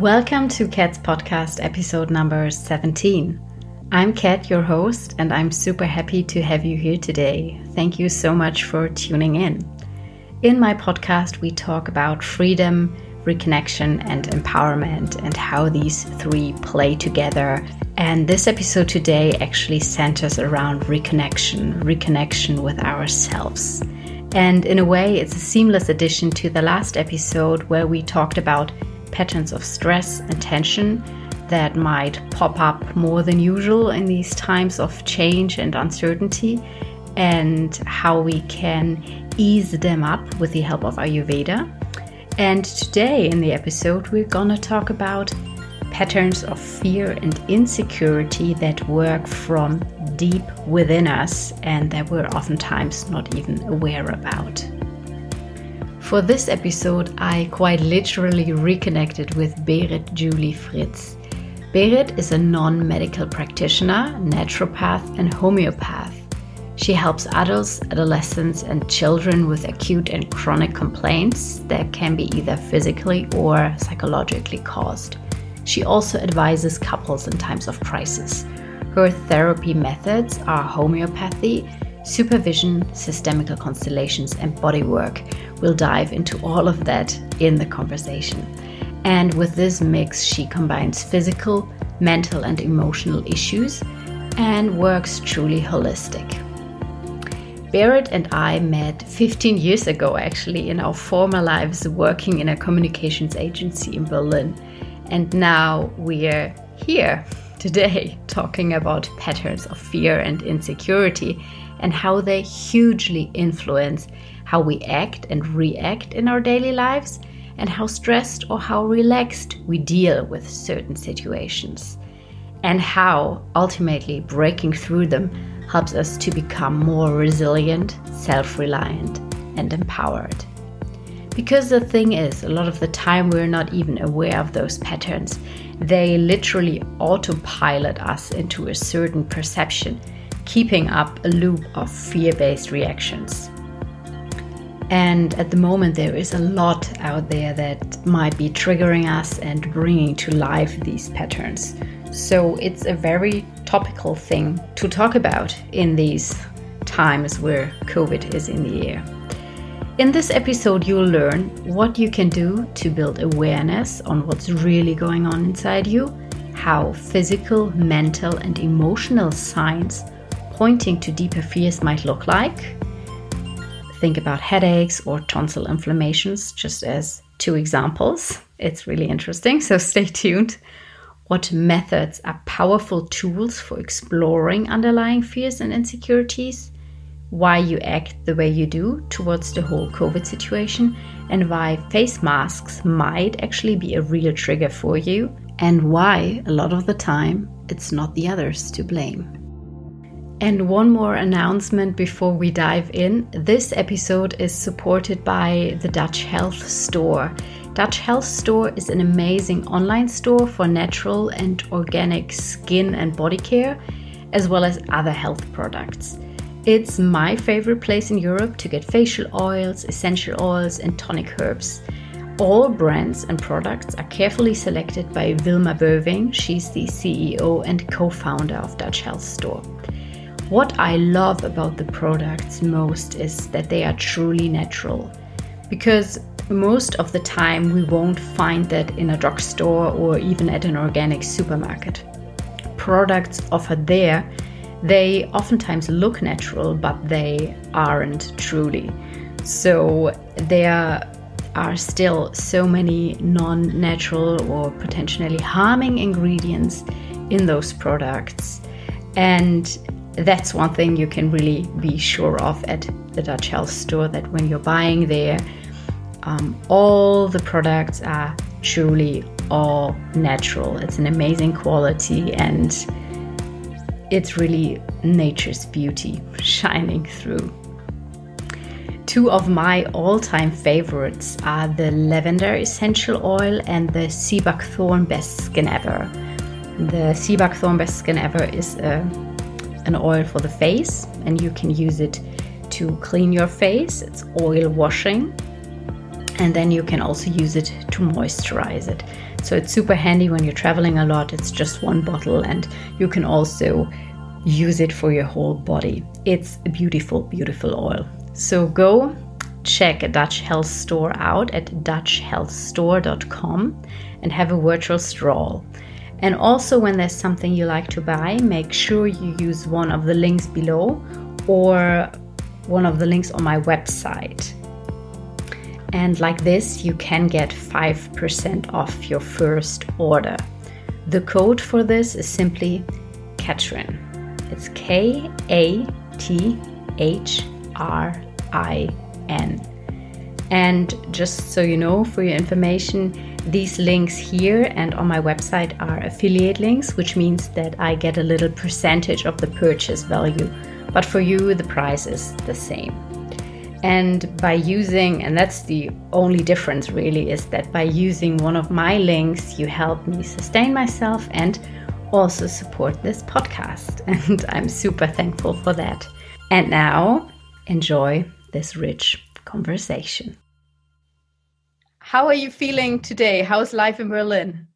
Welcome to Kat's podcast, episode number 17. I'm Kat, your host, and I'm super happy to have you here today. Thank you so much for tuning in. In my podcast, we talk about freedom, reconnection, and empowerment, and how these three play together. And this episode today actually centers around reconnection, reconnection with ourselves. And in a way, it's a seamless addition to the last episode where we talked about patterns of stress and tension that might pop up more than usual in these times of change and uncertainty, and how we can ease them up with the help of Ayurveda. And today in the episode, we're gonna talk about patterns of fear and insecurity that work from deep within us and that we're oftentimes not even aware about. For this episode, I quite literally reconnected with Berit Julie Friz. Berit is a non medical practitioner, naturopath, and homeopath. She helps adults, adolescents, and children with acute and chronic complaints that can be either physically or psychologically caused. She also advises couples in times of crisis. Her therapy methods are homeopathy, supervision, systemical constellations, and bodywork. We'll dive into all of that in the conversation. And with this mix, she combines physical, mental, and emotional issues and works truly holistic. Berit and I met 15 years ago, actually, in our former lives working in a communications agency in Berlin. And now we're here today talking about patterns of fear and insecurity and how they hugely influence how we act and react in our daily lives and how stressed or how relaxed we deal with certain situations. And how ultimately breaking through them helps us to become more resilient, self reliant, and empowered. Because the thing is, a lot of the time we're not even aware of those patterns. They literally autopilot us into a certain perception, keeping up a loop of fear based reactions. And at the moment, there is a lot out there that might be triggering us and bringing to life these patterns. So it's a very topical thing to talk about in these times where COVID is in the air. In this episode, you'll learn what you can do to build awareness on what's really going on inside you, how physical, mental, and emotional signs pointing to deeper fears might look like. Think about headaches or tonsil inflammations, just as two examples. It's really interesting, so stay tuned what methods are powerful tools for exploring underlying fears and insecurities, why you act the way you do towards the whole COVID situation, and why face masks might actually be a real trigger for you, and why a lot of the time it's not the others to blame. And one more announcement before we dive in. This episode is supported by the Dutch Health Store. Dutch Health Store is an amazing online store for natural and organic skin and body care, as well as other health products. It's my favorite place in Europe to get facial oils, essential oils, and tonic herbs. All brands and products are carefully selected by Wilma Böwing. She's the CEO and co founder of Dutch Health Store. What I love about the products most is that they are truly natural. Because most of the time we won't find that in a drugstore or even at an organic supermarket. Products offered there, they oftentimes look natural, but they aren't truly. So there are still so many non natural or potentially harming ingredients in those products. And that's one thing you can really be sure of at the Dutch Health Store that when you're buying there, um, all the products are truly all natural. It's an amazing quality and it's really nature's beauty shining through. Two of my all time favorites are the lavender essential oil and the sea buckthorn best skin ever. The sea buckthorn best skin ever is a, an oil for the face, and you can use it to clean your face. It's oil washing and then you can also use it to moisturize it. So it's super handy when you're traveling a lot. It's just one bottle, and you can also use it for your whole body. It's a beautiful, beautiful oil. So go check a Dutch Health Store out at dutchhealthstore.com and have a virtual stroll. And also, when there's something you like to buy, make sure you use one of the links below or one of the links on my website. And like this, you can get 5% off your first order. The code for this is simply Kathrin. It's K A T H R I N. And just so you know, for your information, these links here and on my website are affiliate links, which means that I get a little percentage of the purchase value. But for you, the price is the same. And by using, and that's the only difference really, is that by using one of my links, you help me sustain myself and also support this podcast. And I'm super thankful for that. And now, enjoy this rich conversation. How are you feeling today? How's life in Berlin?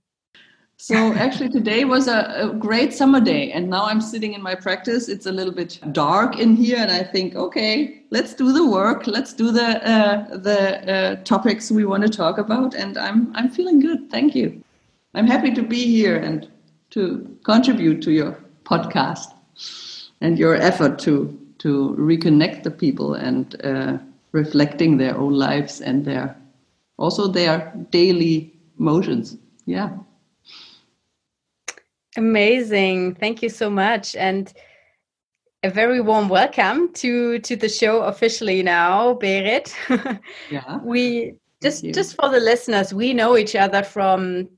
So actually today was a, a, great summer day and now I'm sitting in my practice. It's a little bit dark in here and I think, okay, let's do the work. Let's do the uh, the uh, topics we want to talk about and I'm I'm feeling good. Thank you. I'm happy to be here and to contribute to your podcast and your effort to to reconnect the people and uh, reflecting their own lives and their also their daily motions. Yeah. Amazing. Thank you so much. And a very warm welcome to to the show officially now, Berit. yeah. we just just for the listeners, we know each other from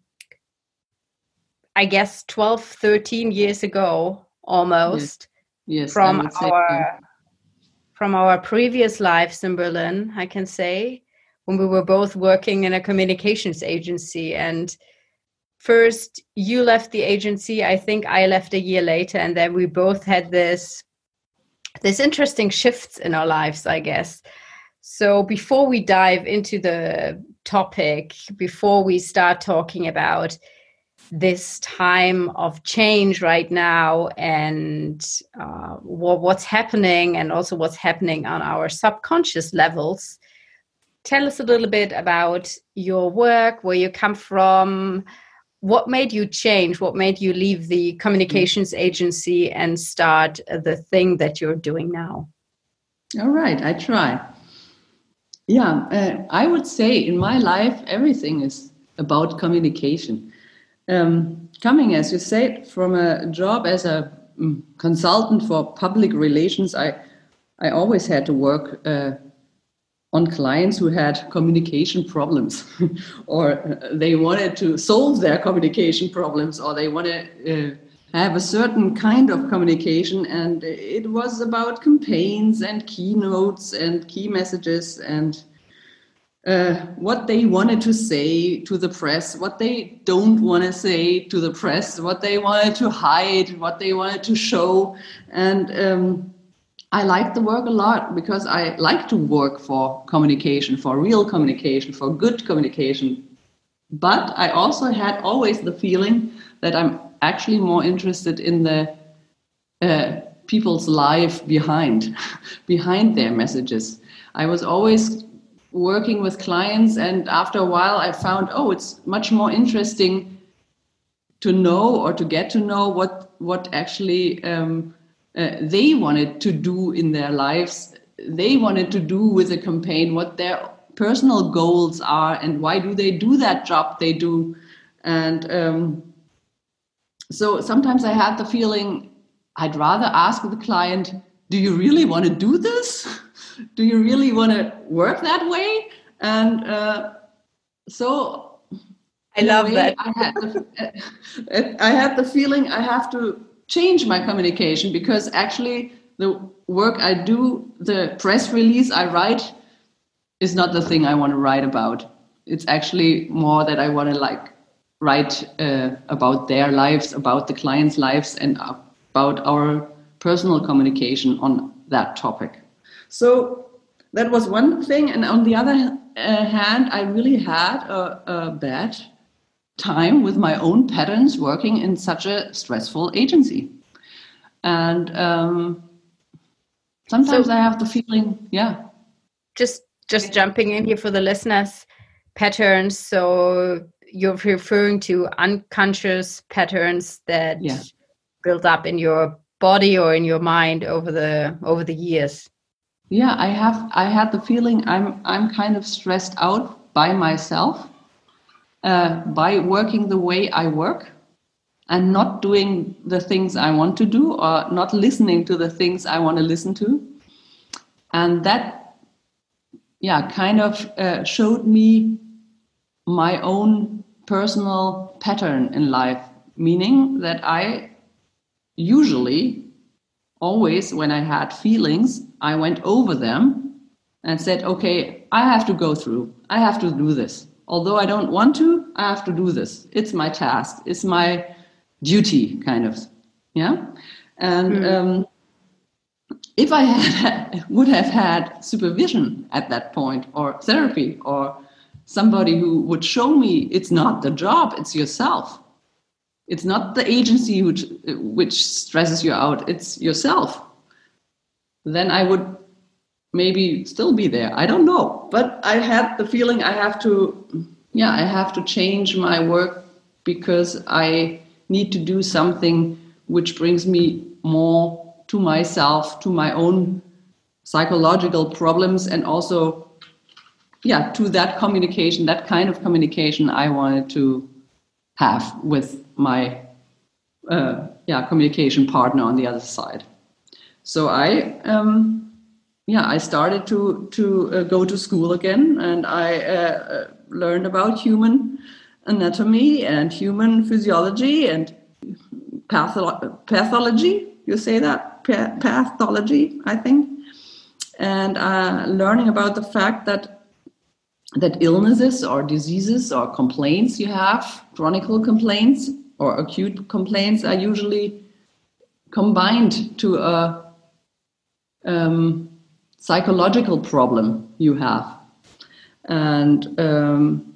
I guess 12, 13 years ago almost. Yes. yes from our from our previous lives in Berlin, I can say, when we were both working in a communications agency. And first you left the agency i think i left a year later and then we both had this this interesting shifts in our lives i guess. So before we dive into the topic before we start talking about this time of change right now and uh, what, what's happening and also what's happening on our subconscious levels tell us a little bit about your work where you come from what made you change what made you leave the communications agency and start the thing that you're doing now? All right i try. Yeah uh, i would say in my life everything is about communication. Um, coming as you said from a job as a um, consultant for public relations i i always had to work uh, on clients who had communication problems or they wanted to solve their communication problems or they want to uh, have a certain kind of communication and it was about campaigns and keynotes and key messages and uh, what they wanted to say to the press, what they don't want to say to the press, what they wanted to hide, what they wanted to show. And um, I like the work a lot because I like to work for communication, for real communication, for good communication. But I also had always the feeling that I'm actually more interested in the uh, people's life behind, behind their messages. I was always working with clients, and after a while, I found, oh, it's much more interesting to know or to get to know what what actually um, uh, they wanted to do in their lives. They wanted to do with the campaign what their personal goals are and why do they do that job they do. And um, so sometimes I had the feeling I'd rather ask the client, do you really want to do this? do you really want to work that way? And uh, so I love way, that. I had, the, I had the feeling I have to change my communication because actually the work I do, the press release I write, is not the thing I want to write about. It's actually more that I want to like write uh, about their lives, about the clients' lives, and about our personal communication on that topic. So that was one thing, and on the other uh, hand, I really had a, a bad time with my own patterns working in such a stressful agency. And um, sometimes so, I have the feeling, yeah. Just just jumping in here for the listeners, patterns. So you're referring to unconscious patterns that yeah. build up in your body or in your mind over the over the years. Yeah, I have. I had the feeling I'm I'm kind of stressed out by myself uh, by working the way I work and not doing the things I want to do or not listening to the things I want to listen to. And that, yeah, kind of uh, showed me my own personal pattern in life, meaning that I usually, always, when I had feelings, I went over them and said, okay, I have to go through, I have to do this although I don't want to, I have to do this. It's my task. It's my duty, kind of. Yeah. And mm. um, if I had, would have had supervision at that point, or therapy, or somebody who would show me it's not the job, it's yourself. It's not the agency which, which stresses you out, it's yourself. Then I would maybe still be there. I don't know. But I had the feeling I have to, yeah, I have to change my work because I need to do something which brings me more to myself, to my own psychological problems, and also, yeah, to that communication, that kind of communication I wanted to have with my, uh, yeah, communication partner on the other side. So I, um, yeah, I started to to uh, go to school again, and I uh, uh, learned about human anatomy and human physiology and patholo- pathology. You say that pa- pathology, I think, and uh, learning about the fact that that illnesses or diseases or complaints you have, chronic complaints or acute complaints, are usually combined to a um, psychological problem you have. And um,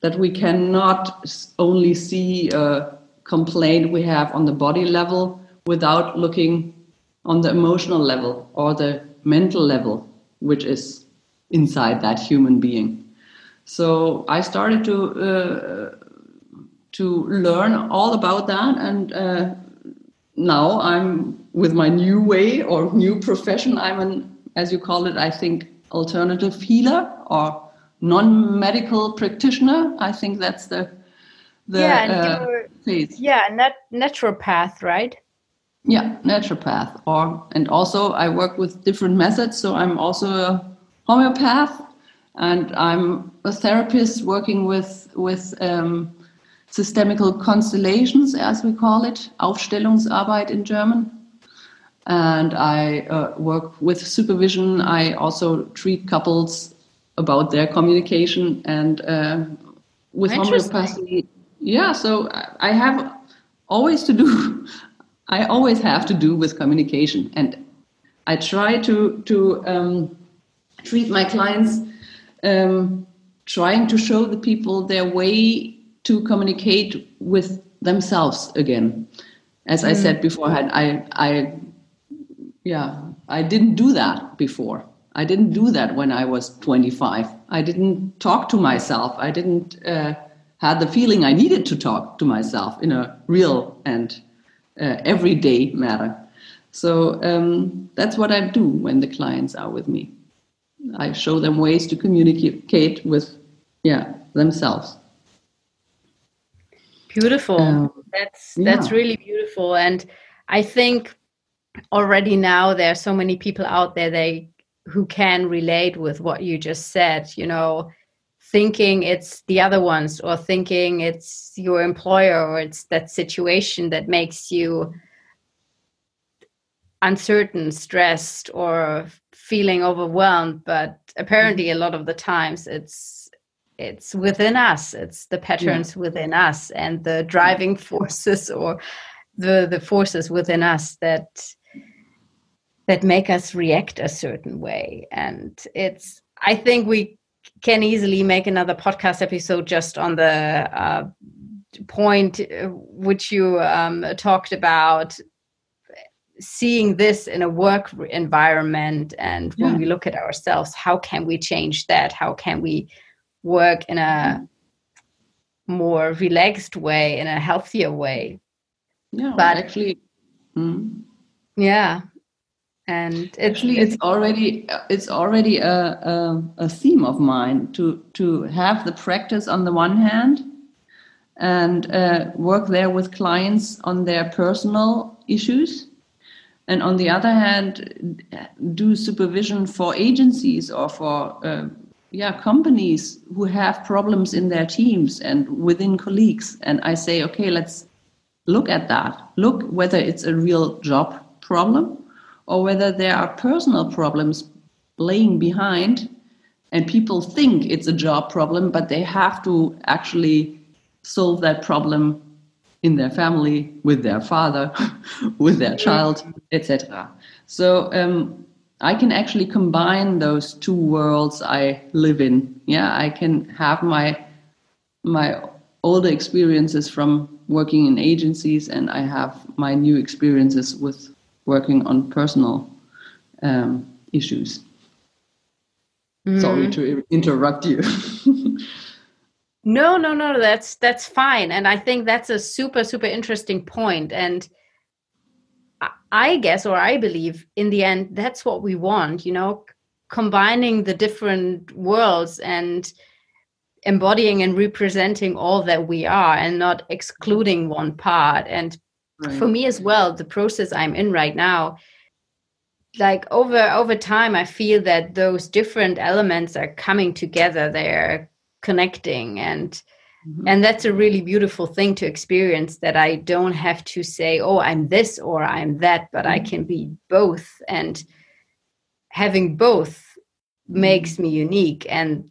that we cannot only see a complaint we have on the body level without looking on the emotional level or the mental level, which is inside that human being. So I started to uh, to learn all about that, and uh, now I'm with my new way or new profession. I'm an as you call it, I think, alternative healer or non-medical practitioner. I think that's the the yeah, uh, phase. Yeah, nat- naturopath, right? Yeah, naturopath. Or and also I work with different methods. So I'm also a homeopath, and I'm a therapist working with with um, systemical constellations, as we call it, Aufstellungsarbeit in German and I uh, work with supervision. I also treat couples about their communication and uh, with homeopathy. Yeah, so I have always to do. I always have to do with communication, and I try to to um, treat my clients, um, trying to show the people their way to communicate with themselves again. As mm. I said beforehand, I I yeah i didn't do that before. I didn't do that when i was 25 i didn't talk to myself. I didn't uh, had the feeling i needed to talk to myself in a real and uh, everyday matter. So um, that's what i do when the clients are with me. I show them ways to communicate with yeah themselves. Beautiful. Um, that's that's yeah. really beautiful. And i think already now there are so many people out there they who can relate with what you just said you know thinking it's the other ones or thinking it's your employer or it's that situation that makes you uncertain stressed or feeling overwhelmed. But apparently mm-hmm. a lot of the times it's it's within us it's the patterns yeah. within us and the driving forces or the the forces within us that that make us react a certain way. And it's i think we can easily make another podcast episode just on the uh, point uh, which you um, talked about seeing this in a work environment. And when we look at ourselves how can we change that? How can we work in a more relaxed way in a healthier way? Yeah. But actually hmm. yeah and it's actually it's already it's already a, a, a theme of mine to to have the practice on the one hand and uh, work there with clients on their personal issues. And on the other hand do supervision for agencies or for uh, yeah companies who have problems in their teams and within colleagues. And i say okay let's look at that. Look whether it's a real job problem or whether there are personal problems laying behind and people think it's a job problem but they have to actually solve that problem in their family with their father with their child etc so um, I can actually combine those two worlds I live in. Yeah, I can have my my older experiences from working in agencies, and I have my new experiences with working on personal um, issues. Mm. Sorry to interrupt you. no, no, no, that's that's fine, and I think that's a super super interesting point. point, and I guess, or I believe in the end, that's what we want, you know, combining the different worlds and embodying and representing all that we are and not excluding one part. And right. for me as well, the process I'm in right now, like over over time i feel that those different elements are coming together they're connecting and Mm-hmm. And that's a really beautiful thing to experience that I don't have to say, oh, I'm this or I'm that, but mm-hmm. I can be both. And having both mm-hmm. makes me unique. And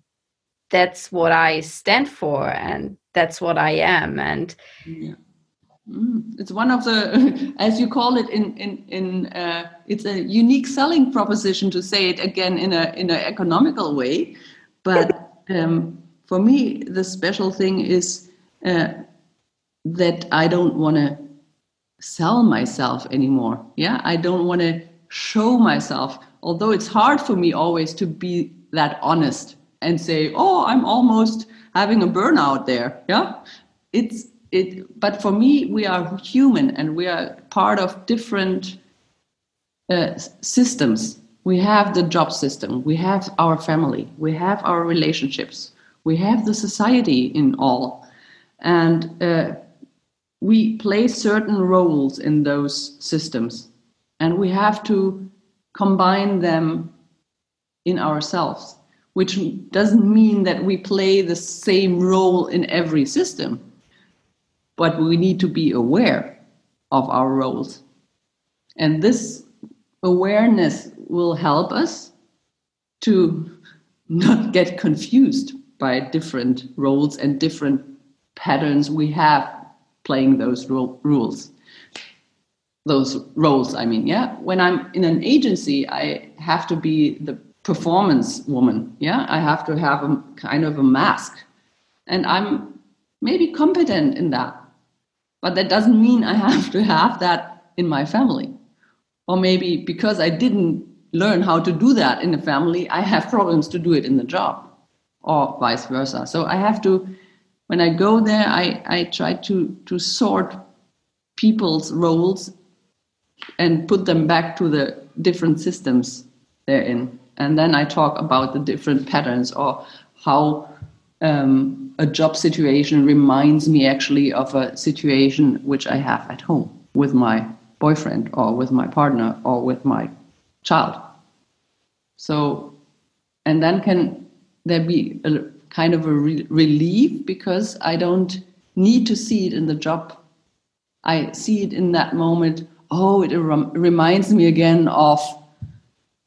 that's what I stand for. And that's what I am. And yeah. Mm. It's one of the, as you call it in in in, uh, it's a unique selling proposition to say it again in a in an economical way, but um, for me, the special thing is uh, that I don't want to sell myself anymore. Yeah, I don't want to show myself. Although it's hard for me always to be that honest and say, "Oh, I'm almost having a burnout there." Yeah, it's it. But for me, we are human and we are part of different uh, systems. We have the job system. We have our family. We have our relationships we have the society in all. And uh, we play certain roles in those systems. And we have to combine them in ourselves, which doesn't mean that we play the same role in every system. But we need to be aware of our roles. And this awareness will help us to not get confused by different roles and different patterns we have playing those ro- rules. Those roles i mean yeah. When i'm in an agency i have to be the performance woman yeah? I have to have a kind of a mask. And i'm maybe competent in that but that doesn't mean i have to have that in my family or maybe because i didn't learn how to do that in the family i have problems to do it in the job or vice versa. So I have to, when I go there, I, I try to, to sort people's roles and put them back to the different systems they're in. And then I talk about the different patterns or how um, a job situation reminds me actually of a situation which I have at home with my boyfriend or with my partner or with my child. So, and then can there be a kind of a re relief because I don't need to see it in the job. I see it in that moment. Oh, it rem reminds me again of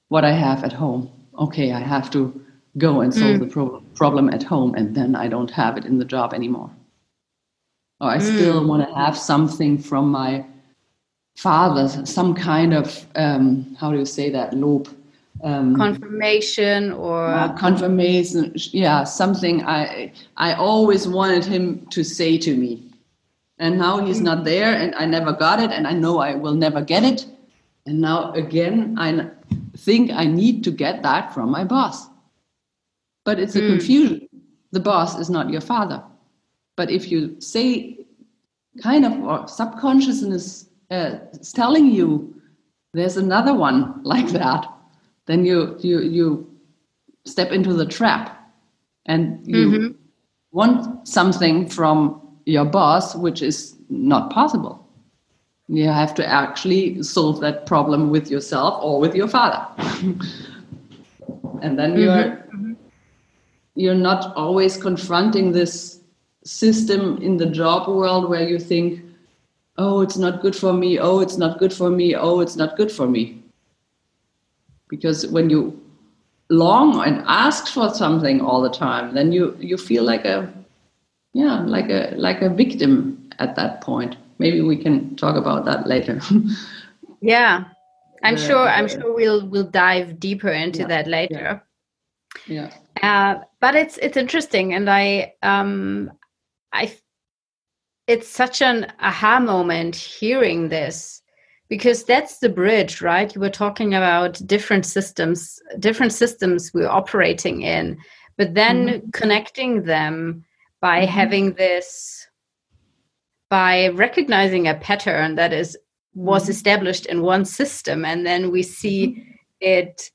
what I have at home. Okay, I have to go and solve mm. the pro problem at home, and then I don't have it in the job anymore. Or I mm. still want to have something from my father, some kind of um, how do you say that loop, um, confirmation or uh, confirmation yeah something i i always wanted him to say to me and now he's not there and i never got it and i know i will never get it and now again i think i need to get that from my boss but it's a mm. confusion the boss is not your father but if you say kind of or subconsciousness uh, is telling you there's another one like that then you you you step into the trap and you mm-hmm. want something from your boss which is not possible you have to actually solve that problem with yourself or with your father and then you're mm-hmm. You're not always confronting this system in the job world where you think oh it's not good for me. Oh it's not good for me. Oh it's not good for me. Because when you long and ask for something all the time then you you feel like a yeah like a like a victim at that point. Maybe we can talk about that later. Yeah. I'm sure i'm sure we'll we'll dive deeper into yeah, that later. Yeah, yeah. Uh, but it's it's interesting and i um i it's such an aha moment hearing this because that's the bridge right you were talking about different systems different systems we're operating in but then mm-hmm. connecting them by mm-hmm. having this by recognizing a pattern that is was mm-hmm. established in one system and then we see mm-hmm. it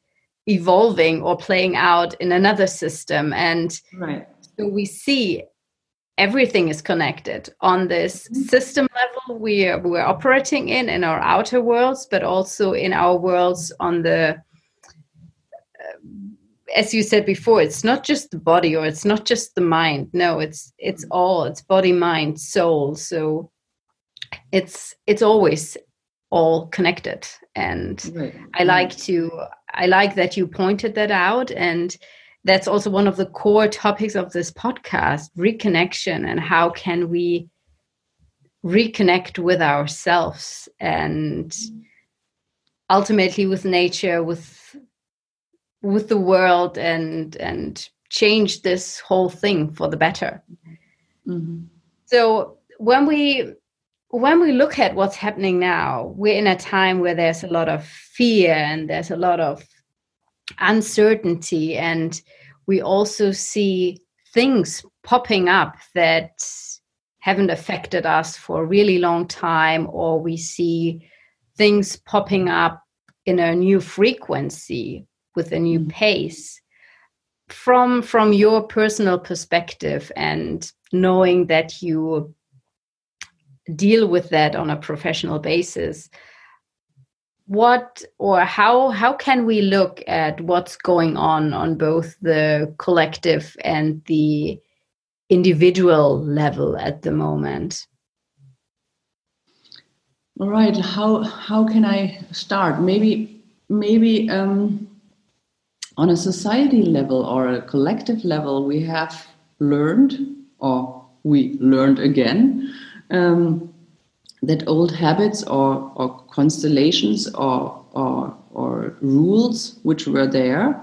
evolving or playing out in another system and right. so we see everything is connected on this mm-hmm. system level we're we're operating in in our outer worlds but also in our worlds on the uh, as you said before it's not just the body or it's not just the mind no it's it's mm-hmm. all it's body mind soul so it's it's always all connected and right. i like to i like that you pointed that out and that's also one of the core topics of this podcast reconnection and how can we reconnect with ourselves and ultimately with nature with with the world and and change this whole thing for the better mm-hmm. so when we when we look at what's happening now we're in a time where there's a lot of fear and there's a lot of uncertainty and we also see things popping up that haven't affected us for a really long time or we see things popping up in a new frequency with a new mm. pace from from your personal perspective and knowing that you deal with that on a professional basis what or how how can we look at what's going on on both the collective and the individual level at the moment? All right how how can i start? Maybe maybe um, on a society level or a collective level we have learned or we learned again um, that old habits or, or constellations or, or, or rules which were there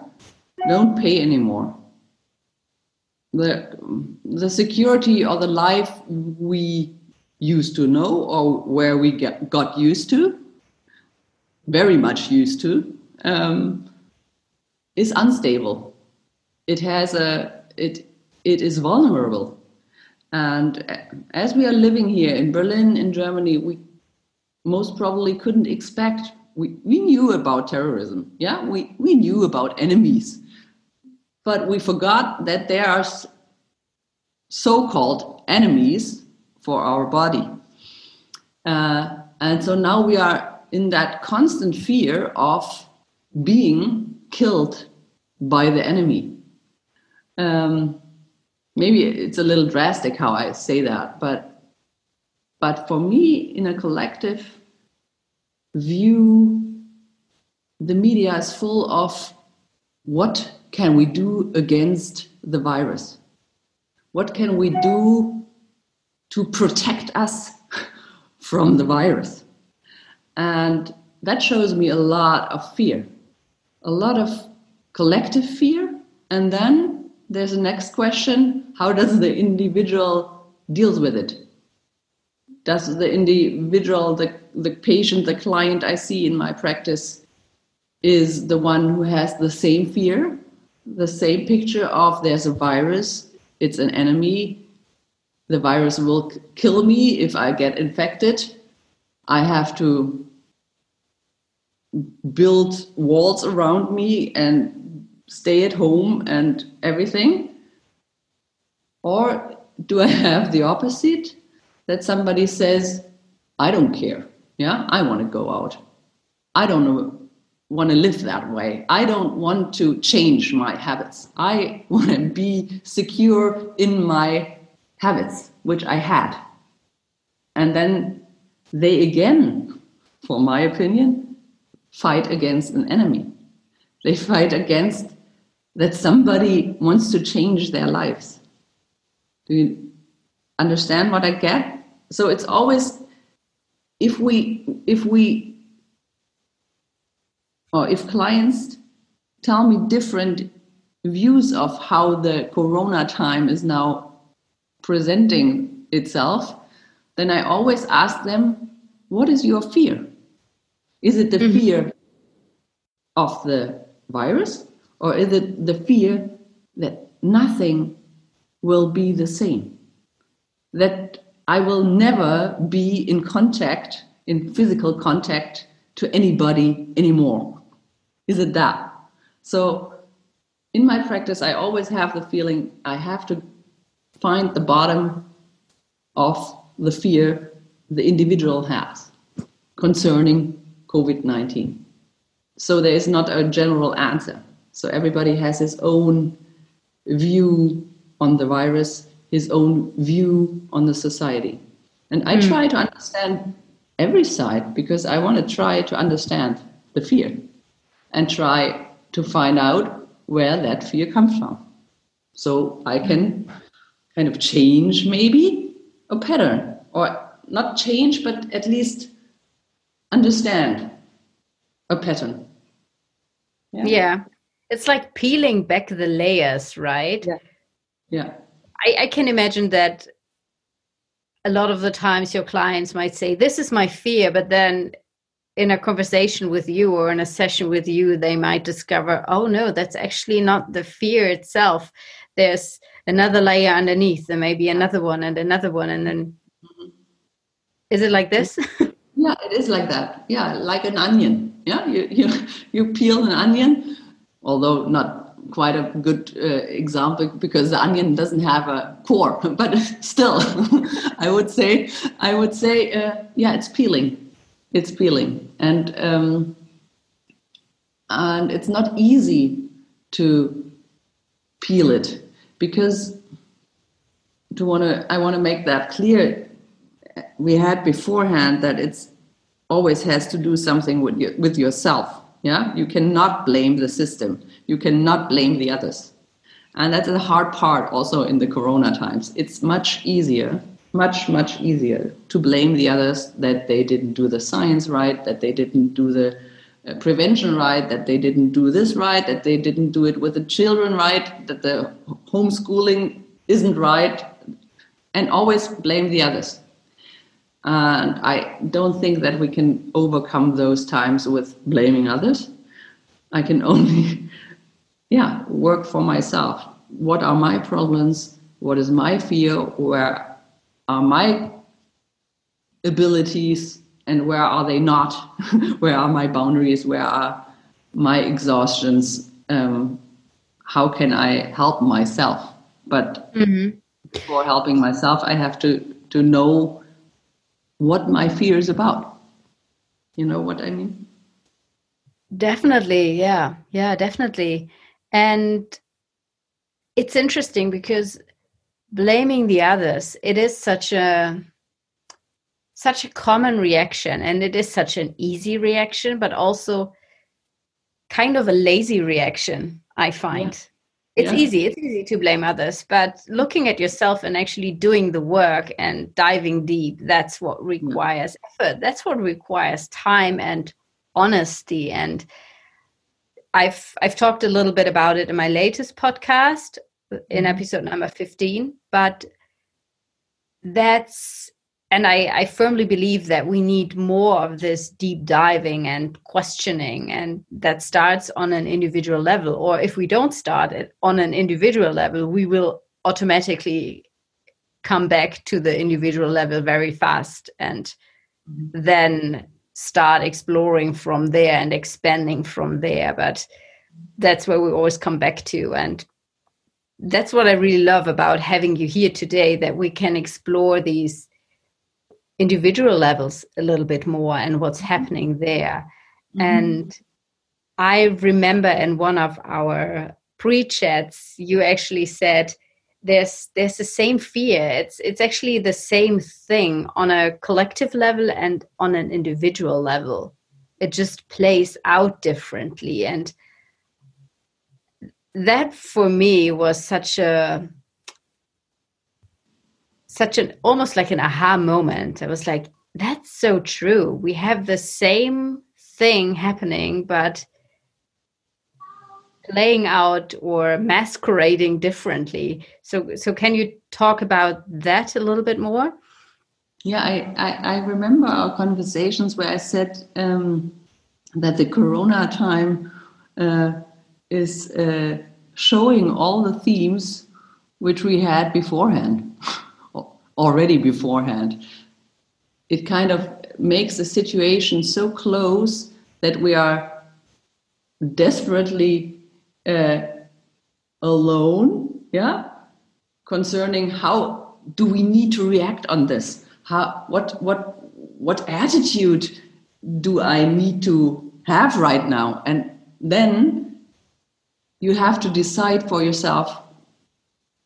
don't pay anymore. The, the security or the life we used to know or where we get, got used to, very much used to, um, is unstable. It has a it it is vulnerable and as we are living here in Berlin, in Germany, we most probably couldn't expect. We, we knew about terrorism, yeah, we, we knew about enemies, but we forgot that there are so called enemies for our body. Uh, and so now we are in that constant fear of being killed by the enemy. Um, maybe it's a little drastic how I say that, but but for me, in a collective view, the media is full of what can we do against the virus? What can we do to protect us from the virus? And that shows me a lot of fear, a lot of collective fear. And then there's a next question how does the individual deals with it? Does the individual, the, the patient, the client I see in my practice is the one who has the same fear, the same picture of there's a virus, it's an enemy, the virus will kill me if I get infected. I have to build walls around me and stay at home and everything? Or do I have the opposite that somebody says, I don't care. Yeah, I want to go out. I don't want to live that way. I don't want to change my habits. I want to be secure in my habits, which I had. And then they again, for my opinion, fight against an enemy. They fight against that somebody wants to change their lives. Do you understand what I get? So it's always if we if we or if clients tell me different views of how the corona time is now presenting itself, then I always ask them, what is your fear? Is it the mm-hmm. fear of the virus or is it the fear that nothing will be the same? That I will never be in contact, in physical contact to anybody anymore? Is it that? So in my practice, I always have the feeling I have to find the bottom of the fear the individual has concerning COVID 19. So there is not a general answer. So everybody has his own view on the virus, his own view on the society. And I mm. try to understand every side because I want to try to understand the fear and try to find out where that fear comes from. So I can kind of change maybe a pattern or not change but at least understand a pattern yeah, yeah. it's like peeling back the layers right yeah yeah. I, I can imagine that a lot of the times your clients might say this is my fear but then in a conversation with you or in a session with you they might discover oh no that's actually not the fear itself. There's another layer underneath there may be another one and another one and then mm-hmm. is it like this? Yeah it is like that. Yeah like an onion. Yeah you you, you peel an onion although not quite a good uh, example because the onion doesn't have a core but still i would say i would say uh, yeah it's peeling. It's peeling. And um, and it's not easy to peel it because to want to i want to make that clear we had beforehand that it's always has to do something with your, with yourself. Yeah? You cannot blame the system you cannot blame the others and that's the hard part also in the corona times it's much easier much much easier to blame the others that they didn't do the science right that they didn't do the uh, prevention right, that they didn't do this right, that they didn't do it with the children right, that the homeschooling isn't right, and always blame the others. And I don't think that we can overcome those times with blaming others. I can only, yeah, work for myself. What are my problems? What is my fear? Where are my abilities? and where are they not? where are my boundaries? Where are my exhaustions? Um, how can I help myself? But mm-hmm. for helping myself, I have to to know what my fear is about. You know what I mean? Definitely, yeah, yeah, definitely. And it's interesting because blaming the others, it is such a such a common reaction and it is such an easy reaction but also kind of a lazy reaction i find yeah. it's yeah. easy it's easy to blame others but looking at yourself and actually doing the work and diving deep that's what requires effort that's what requires time and honesty and I've I've talked a little bit about it in my latest podcast in Mhm. episode number 15, but that's and I, I firmly believe that we need more of this deep diving and questioning and that starts on an individual level or if we don't start it on an individual level we will automatically come back to the individual level very fast and Mhm. then start exploring from there and expanding from there but that's where we always come back to. And that's what i really love about having you here today that we can explore these individual levels a little bit more and what's happening there. Mhm. and i remember in one of our pre-chats you actually said there's there's the same fear. It's it's actually the same thing on a collective level and on an individual level. It just plays out differently. And that for me was such a such an almost like an aha moment. I was like that's so true. We have the same thing happening but playing out or masquerading differently so so can you talk about that a little bit more Yeah, I, I, I remember our conversations where I said um, that the Corona time uh, is uh, showing all the themes which we had beforehand, already beforehand. It kind of makes the situation so close that we are desperately uh, alone, yeah, concerning how do we need to react on this? How what what what attitude do i need to have right now? And then you have to decide for yourself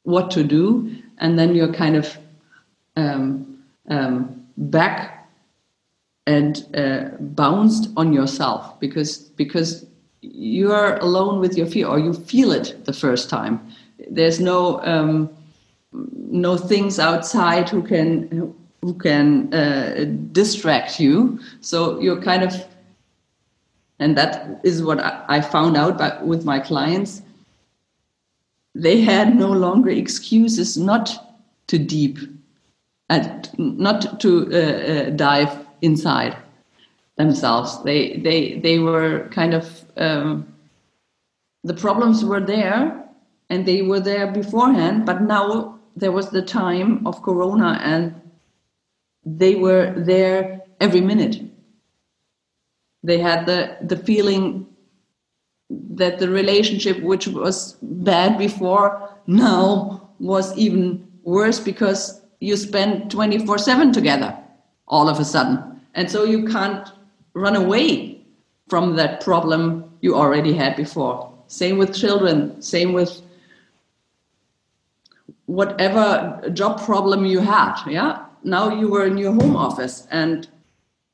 what to do and then you're kind of um, um, back and uh, bounced on yourself because because you're alone with your fear or you feel it the first time there's no um, no things outside who can who can uh, distract you. So you're kind of, and that is what I, found out by, with my clients. They had no longer excuses not to deep, and not to uh, uh, dive inside themselves. They they they were kind of um, the problems were there, and they were there beforehand, but now there was the time of Corona and they were there every minute. They had the, the feeling that the relationship, which was bad before, now was even worse because you spend 24 7 together all of a sudden. And so you can't run away from that problem you already had before. Same with children, same with whatever job problem you had. Yeah now you were in your home office and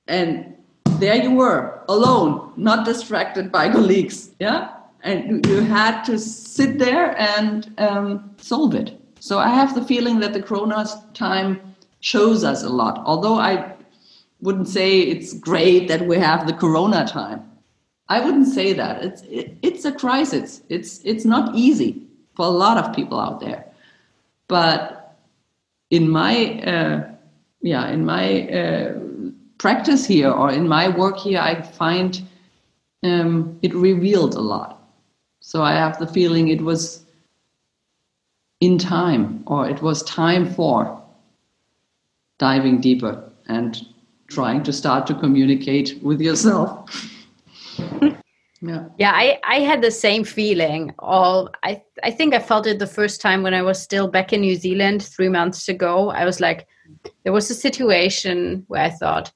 and there you were alone not distracted by colleagues yeah and you had to sit there and um, solve it so i have the feeling that the corona time shows us a lot although i wouldn't say it's great that we have the corona time. I wouldn't say that. It's it, it's a crisis. It's it's not easy for a lot of people out there. But in my uh, yeah in my uh, practice here or in my work here i find um, it revealed a lot. So i have the feeling it was in time or it was time for diving deeper and trying to start to communicate with yourself. Yeah. Yeah i i had the same feeling all i i think i felt it the first time when i was still back in new zealand three months ago. I was like there was a situation where I thought,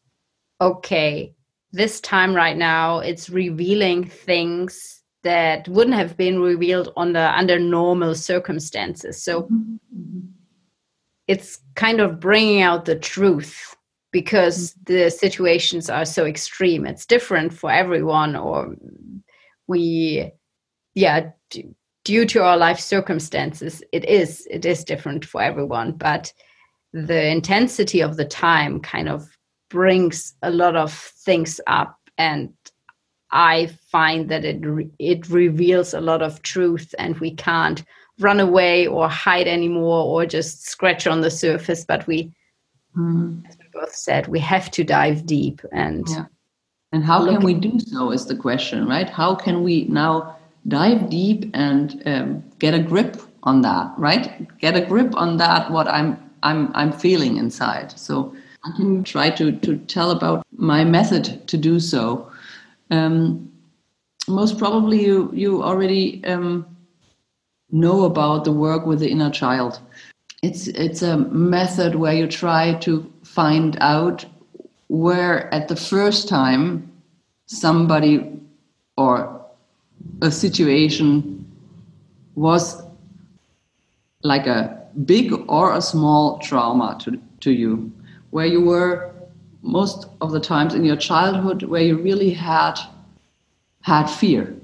okay, this time right now it's revealing things that wouldn't have been revealed under under normal circumstances. So mm-hmm. it's kind of bringing out the truth because mm-hmm. the situations are so extreme. It's different for everyone, or we, yeah, d- due to our life circumstances, it is it is different for everyone, but the intensity of the time kind of brings a lot of things up and I find that it re- it reveals a lot of truth, and we can't run away or hide anymore or just scratch on the surface. But we, mm. Both said, we have to dive deep and. Yeah. And how can we do so is the question, right? How can we now dive deep and um, get a grip on that, right? Get a grip on that what I'm I'm I'm feeling inside. So I can try to to tell about my method to do so. Um, most probably, you you already um, know about the work with the inner child. It's it's a method where you try to find out where at the first time somebody or a situation was like a big or a small trauma to, to you, where you were most of the times in your childhood where you really had had fear.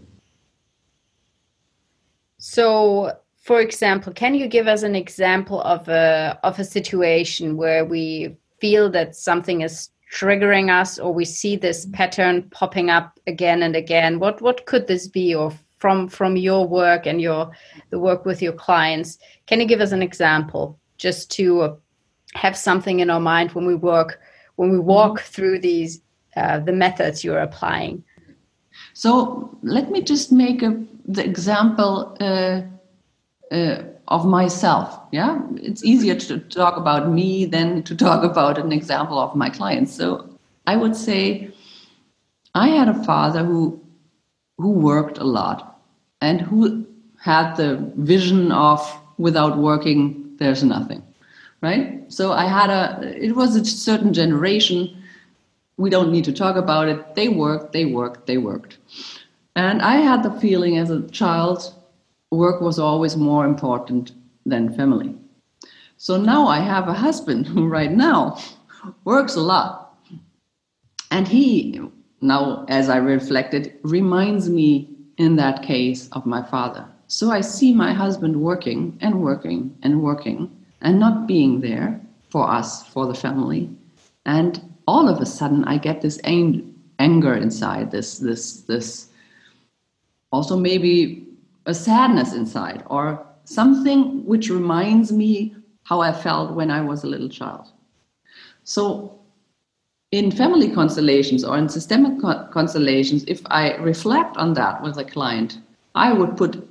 So, for example, can you give us an example of a of a situation where we feel that something is triggering us or we see this pattern popping up again and again? What what could this be or from from your work and your the work with your clients can you give us an example just to have something in our mind when we work when we walk mm-hmm. through these uh, the methods you're applying so let me just make a, the example uh, uh, of myself yeah? It's easier to talk about me than to talk about an example of my clients. So i would say i had a father who who worked a lot and who had the vision of without working there's nothing right? So i had a it was a certain generation. We don't need to talk about it. They worked they worked they worked. And i had the feeling as a child work was always more important than family so now i have a husband who right now works a lot and he now as i reflected reminds me in that case of my father. So I see my husband working and working and working and not being there for us, for the family. And all of a sudden I get this ang- anger inside, this, this, this, also maybe a sadness inside or something which reminds me how I felt when I was a little child. So in family constellations or in systemic constellations, if I reflect on that with a client, I would put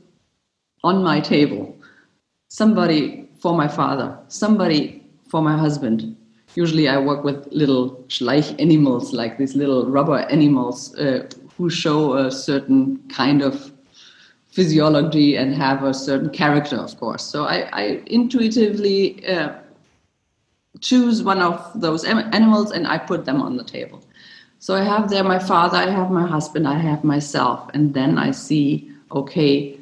on my table somebody for my father, somebody for my husband. Usually, I work with little Schleich animals, like these little rubber animals uh, who show a certain kind of physiology and have a certain character, of course. So I, I intuitively uh, choose one of those animals and I put them on the table. So I have there my father, I have my husband, I have myself, and then I see, okay,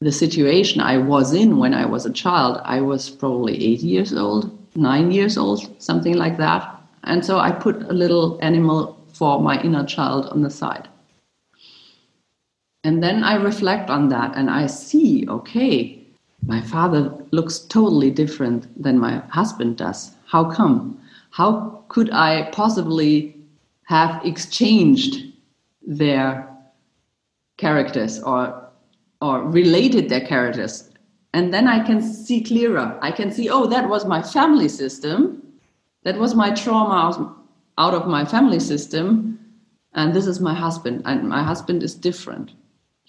the situation I was in when I was a child, I was probably eight years old, nine years old, something like that. And so I put a little animal for my inner child on the side. And then I reflect on that and I see, okay, my father looks totally different than my husband does. How come? How could I possibly have exchanged their characters or or related their characters? And then I can see clearer. I can see, oh, that was my family system. That was my trauma out of my family system. And this is my husband. And my husband is different.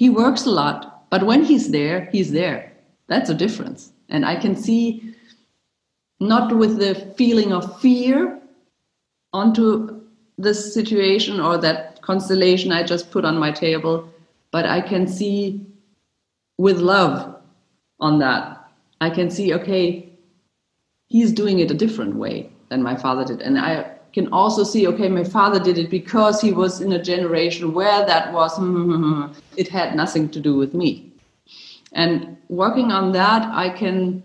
He works a lot, but when he's there, he's there that's a difference. And I can see not with the feeling of fear onto this situation or that constellation I just put on my table, but I can see with love on that. I can see, okay, he's doing it a different way than my father did. And I can also see, okay, my father did it because he was in a generation where that was, hmm, hmm, hmm, it had nothing to do with me. And working on that, I can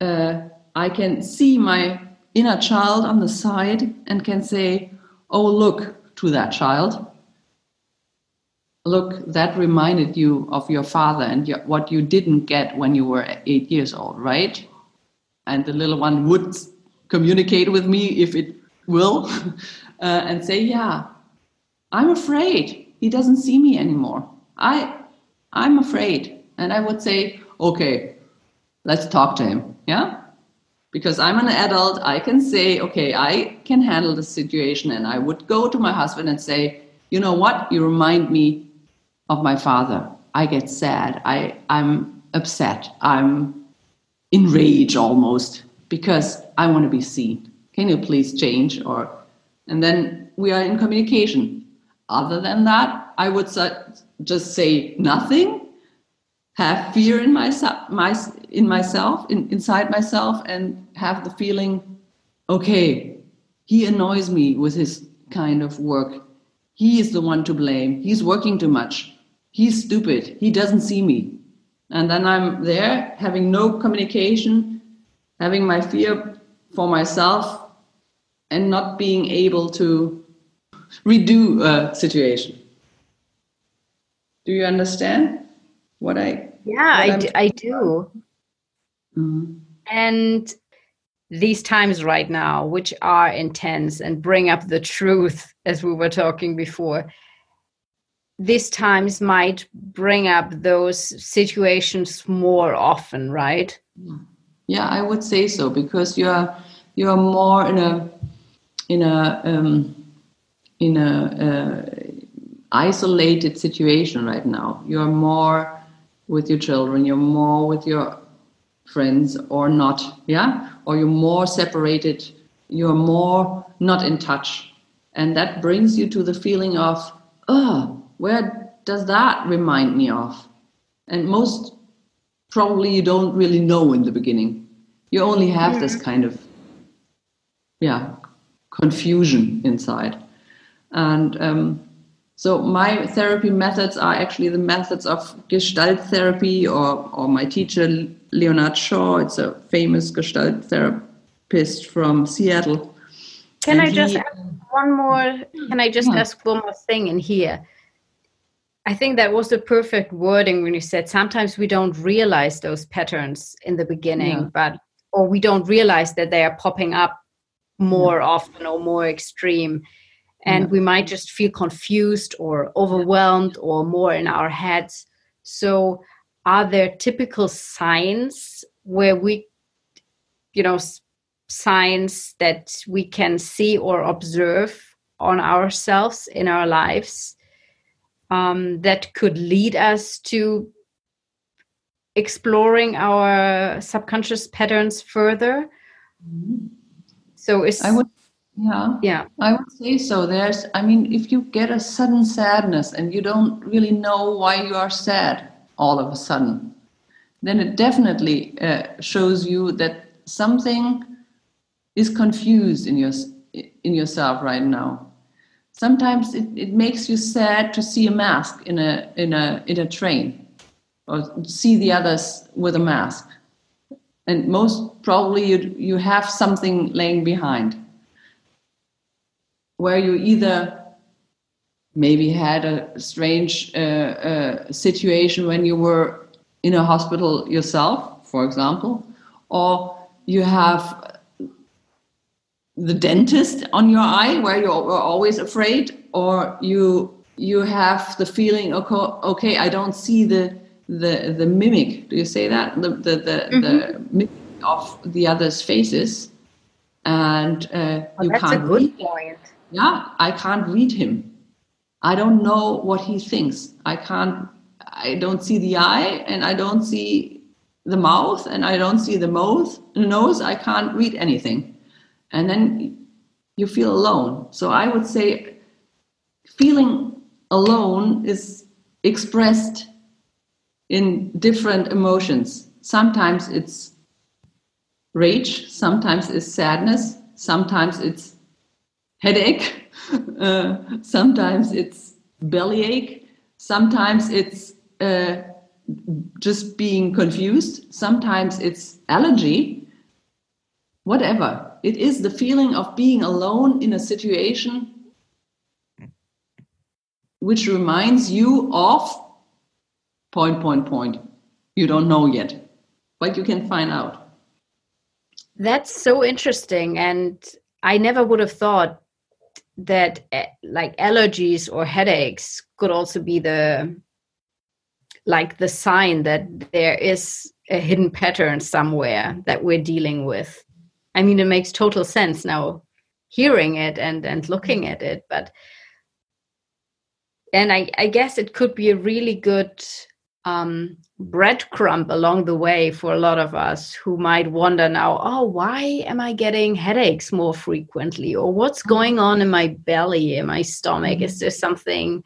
uh, I can see my inner child on the side and can say, "Oh, look to that child. Look, that reminded you of your father and your, what you didn't get when you were eight years old, right?" And the little one would communicate with me if it will, uh, and say, "Yeah, I'm afraid he doesn't see me anymore. I I'm afraid. And I would say, okay, let's talk to him. Yeah? Because I'm an adult, I can say, okay, I can handle the situation. And I would go to my husband and say, you know what? You remind me of my father. I get sad. I, I'm upset. I'm enraged almost because I want to be seen. Can you please change? Or and then we are in communication. Other than that, I would just say nothing, have fear in myself, my, in myself, in, inside myself, and have the feeling, okay, he annoys me with his kind of work. He is the one to blame. He's working too much. He's stupid. He doesn't see me. And then I'm there having no communication, having my fear for myself, and not being able to redo a situation. Do you understand what I? Yeah, what I, d- I do. Mm-hmm. And these times right now, which are intense and bring up the truth, as we were talking before, these times might bring up those situations more often, right? Yeah, I would say so because you're you're more in a in a um, in a uh, isolated situation right now. You're more with your children. You're more with your friends, or not. Yeah, or you're more separated. You're more not in touch, and that brings you to the feeling of oh, where does that remind me of? And most probably you don't really know in the beginning. You only have yeah. this kind of yeah confusion inside. And um, so my therapy methods are actually the methods of Gestalt therapy, or, or my teacher, Leonard Shaw, it's a famous Gestalt therapist from Seattle. Can and I just he, ask one more? Can I just yeah. ask one more thing in here? I think that was the perfect wording when you said sometimes we don't realize those patterns in the beginning, but or we don't realize that they are popping up more often or more extreme. And we might just feel confused or overwhelmed or more in our heads. So are there typical signs where we you know signs that we can see or observe on ourselves in our lives um, that could lead us to exploring our subconscious patterns further mm-hmm. so is i would yeah. Yeah. I would say so. There's, I mean, if you get a sudden sadness and you don't really know why you are sad all of a sudden, then it definitely uh, shows you that something is confused in your in yourself right now. Sometimes it, it makes you sad to see a mask in a in a in a train or see the others with a mask. And most probably you you have something laying behind where you either maybe had a strange uh, uh, situation when you were in a hospital yourself, for example, or you have the dentist on your eye where you're always afraid, or you you have the feeling okay, okay I don't see the the the mimic. Do you say that the the the, mm-hmm. the mimic of the other's faces, and uh, well, you can't read. Point yeah i can't read him i don't know what he thinks i can't i don't see the eye and i don't see the mouth and i don't see the mouth nose i can't read anything and then you feel alone so i would say feeling alone is expressed in different emotions sometimes it's rage sometimes it's sadness sometimes it's headache. Uh, sometimes it's bellyache. Sometimes it's uh, just being confused. Sometimes it's allergy. Whatever. It is the feeling of being alone in a situation which reminds you of point, point, point. You don't know yet, but you can find out. That's so interesting. And I never would have thought that uh, like allergies or headaches could also be the like the sign that there is a hidden pattern somewhere that we're dealing with i mean it makes total sense now hearing it and and looking at it but and i i guess it could be a really good um breadcrumb along the way for a lot of us who might wonder now oh why am i getting headaches more frequently or what's mm-hmm. going on in my belly in my stomach is mm-hmm. there something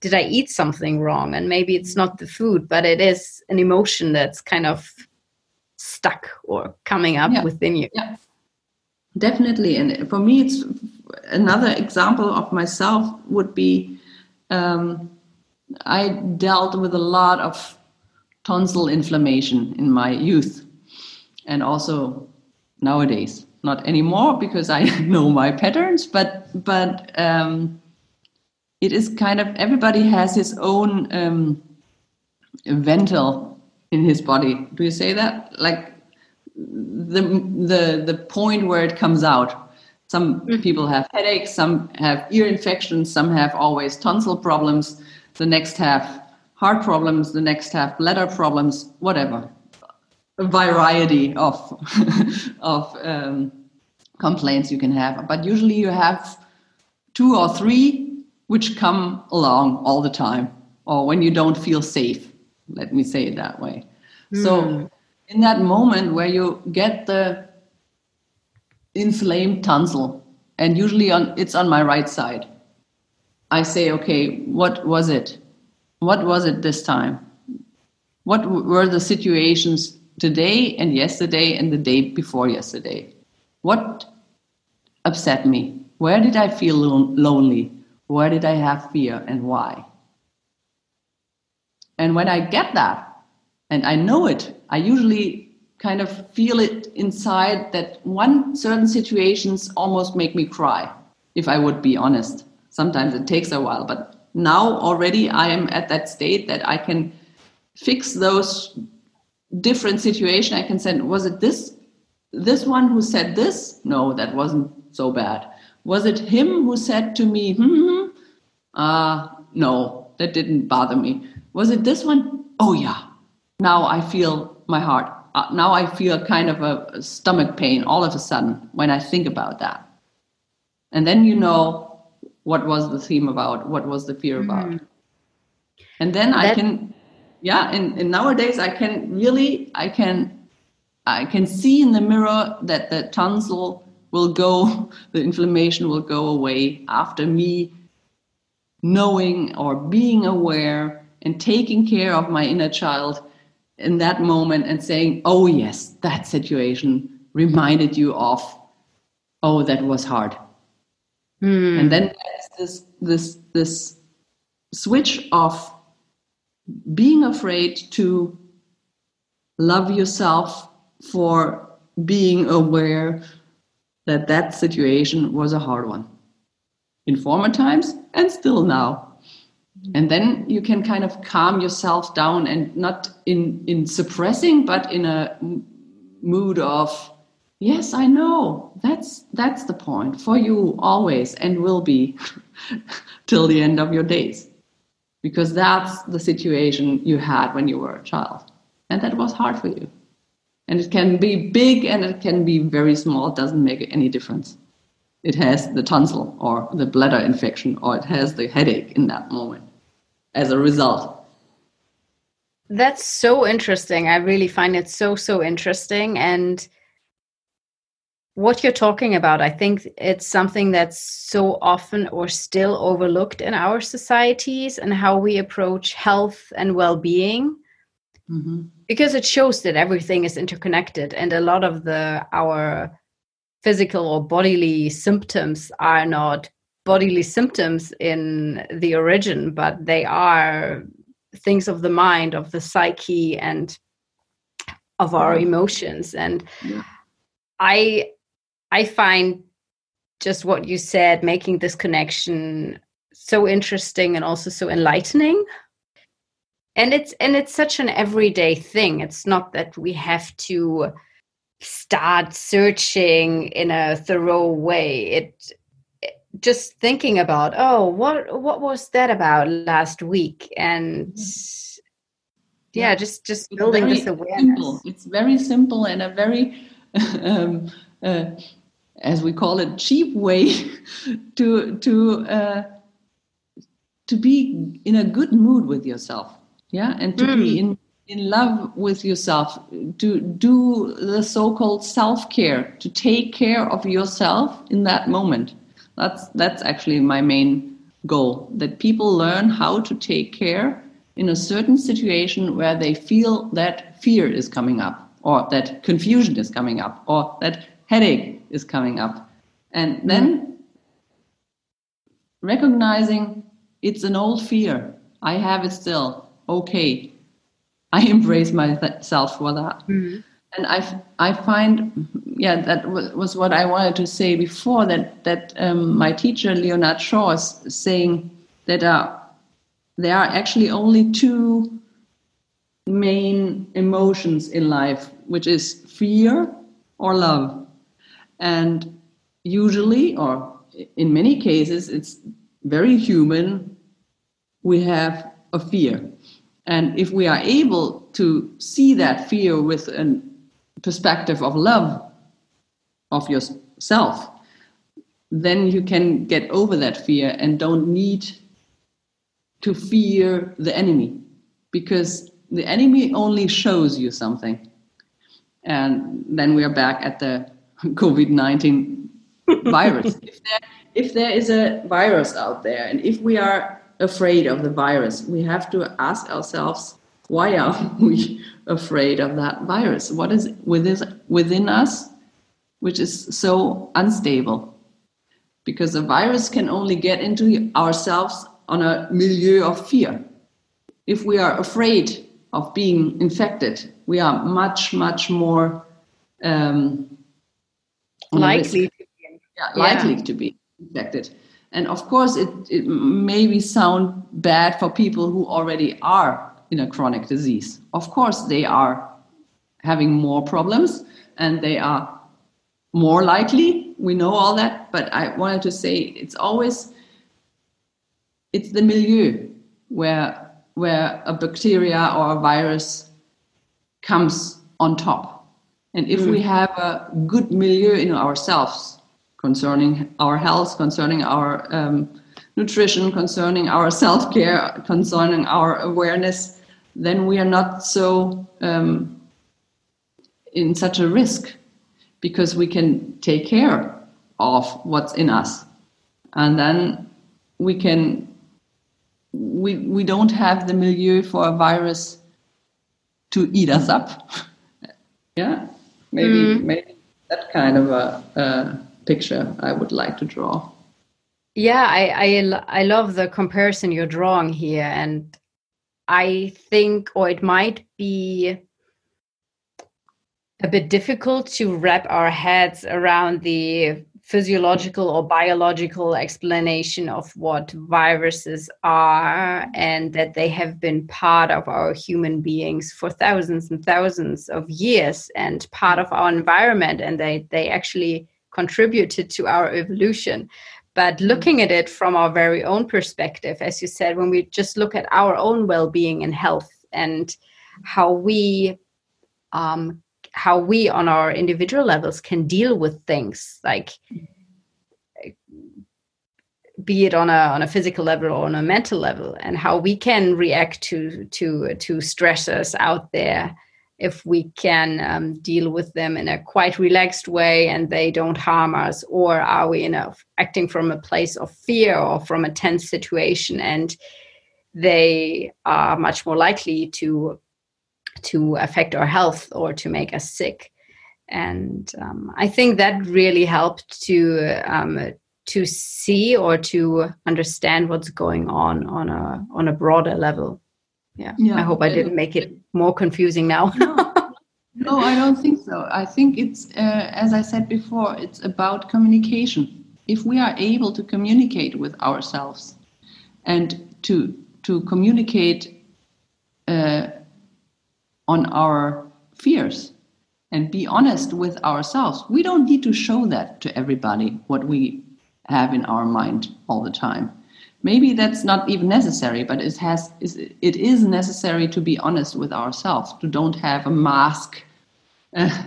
did i eat something wrong and maybe it's not the food but it is an emotion that's kind of stuck or coming up yeah. within you yeah definitely and for me it's another example of myself would be um, i dealt with a lot of tonsil inflammation in my youth and also nowadays. Not anymore because i know my patterns but but um, it is kind of everybody has his own um, ventil in his body. Do you say that? Like the the the point where it comes out some mm-hmm. people have headaches some have ear infections some have always tonsil problems the next have heart problems, the next have bladder problems, whatever. A variety of of um, complaints you can have, but usually you have two or three which come along all the time, or when you don't feel safe. Let me say it that way. Mm. So, hmm. In that moment where you get the inflamed tonsil, and usually on it's on my right side, I say, okay, what was it? What was it this time? What were the situations today and yesterday and the day before yesterday? What upset me? Where did I feel lonely? Where did I have fear and why? And when I get that and I know it, I usually kind of feel it inside that one certain situations almost make me cry, if I would be honest. Sometimes it takes a while, but now already I am at that state that I can fix those different situation. I can say, was it this this one who said this? No, that wasn't so bad. Was it him who said to me, hmm, hmm, hmm? uh, no, that didn't bother me. Was it this one? Oh yeah. Now I feel my heart. Uh, now I feel kind of a, a stomach pain all of a sudden when I think about that. And then you know what was the theme about what was the fear about mm. and then that, i can yeah and, and nowadays i can really i can i can see in the mirror that the tonsil will go the inflammation will go away after me knowing or being aware and taking care of my inner child in that moment and saying oh yes that situation reminded you of oh that was hard Mm. And then this this this switch of being afraid to love yourself for being aware that that situation was a hard one in former times and still now and then you can kind of calm yourself down and not in in suppressing but in a mood of yes i know. That's that's the point for you always and will be till the end of your days. Because that's the situation you had when you were a child. And that was hard for you. And it can be big and it can be very small. It doesn't make any difference. It has the tonsil or the bladder infection or it has the headache in that moment as a result that's so interesting i really find it so so interesting and what you're talking about, I think it's something that's so often or still overlooked in our societies and how we approach health and well being. Mm-hmm. Because it shows that everything is interconnected, and a lot of the our physical or bodily symptoms are not bodily symptoms in the origin, but they are things of the mind, of the psyche, and of our mm. emotions. And yeah. I I find just what you said, making this connection so interesting and also so enlightening. And it's and it's such an everyday thing. It's not that we have to start searching in a thorough way. It just thinking about oh what what was that about last week? And yeah, yeah. just just building this awareness. simple. it's very simple and a very um, uh, as we call it cheap way to to uh, to be in a good mood with yourself. Yeah? And to mm. be in in love with yourself to do the so-called self-care to take care of yourself in that moment that's that's actually my main goal that people learn how to take care in a certain situation where they feel that fear is coming up or that confusion is coming up or that headache is coming up. And then recognizing it's an old fear. I have it still. Okay. I embrace myself for that. Mm-hmm and I, I find, yeah, that was what I wanted to say before. That that um, my teacher Leonard Shaw is saying that uh, there are actually only two main emotions in life, which is fear or love, and usually, or in many cases, it's very human. We have a fear, and if we are able to see that fear with an perspective of love of yourself, then you can get over that fear and don't need to fear the enemy because the enemy only shows you something. And then we are back at the COVID 19 virus. if, there, if there is a virus out there, and if we are afraid of the virus, we have to ask ourselves why are we afraid of that virus? What is within, within us which is so unstable? Because a virus can only get into ourselves on a milieu of fear. If we are afraid of being infected, we are much, much more um, likely, to be, yeah, likely yeah. to be infected. And of course, it, it maybe sound bad for people who already are in a chronic disease. Of course, they are having more problems and they are more likely. We know all that, but I wanted to say it's always it's the milieu where where a bacteria or a virus comes on top. And if mm. we have a good milieu in ourselves concerning our health, concerning our um, nutrition, concerning our self care, concerning our awareness, then we are not so um, in such a risk because we can take care of what's in us. And then we can we we don't have the milieu for a virus to eat us up. Yeah maybe mm. maybe that kind of a, a picture i would like to draw yeah I, I i love the comparison you're drawing here and I think, or it might be a bit difficult to wrap our heads around the physiological or biological explanation of what viruses are and that they have been part of our human beings for thousands and thousands of years and part of our environment and they they actually contributed to our evolution but mm. looking at it from our very own perspective, as you said, when we just look at our own well being and health and how we, um, how we on our individual levels can deal with things like be it on a on a physical level or on a mental level and how we can react to to to stressors out there if we can um, deal with them in a quite relaxed way and they don't harm us? Or are we in acting from a place of fear or from a tense situation and they are much more likely to to affect our health or to make us sick? And um, i think that really helped to um, to see or to understand what's going on on a on a broader level yeah, yeah. i hope i didn't make it more confusing now no. no i don't think so i think it's uh, as i said before it's about communication if we are able to communicate with ourselves and to to communicate uh, on our fears and be honest with ourselves we don't need to show that to everybody what we have in our mind all the time. Maybe that's not even necessary, but it has it is necessary to be honest with ourselves, to don't have a mask uh,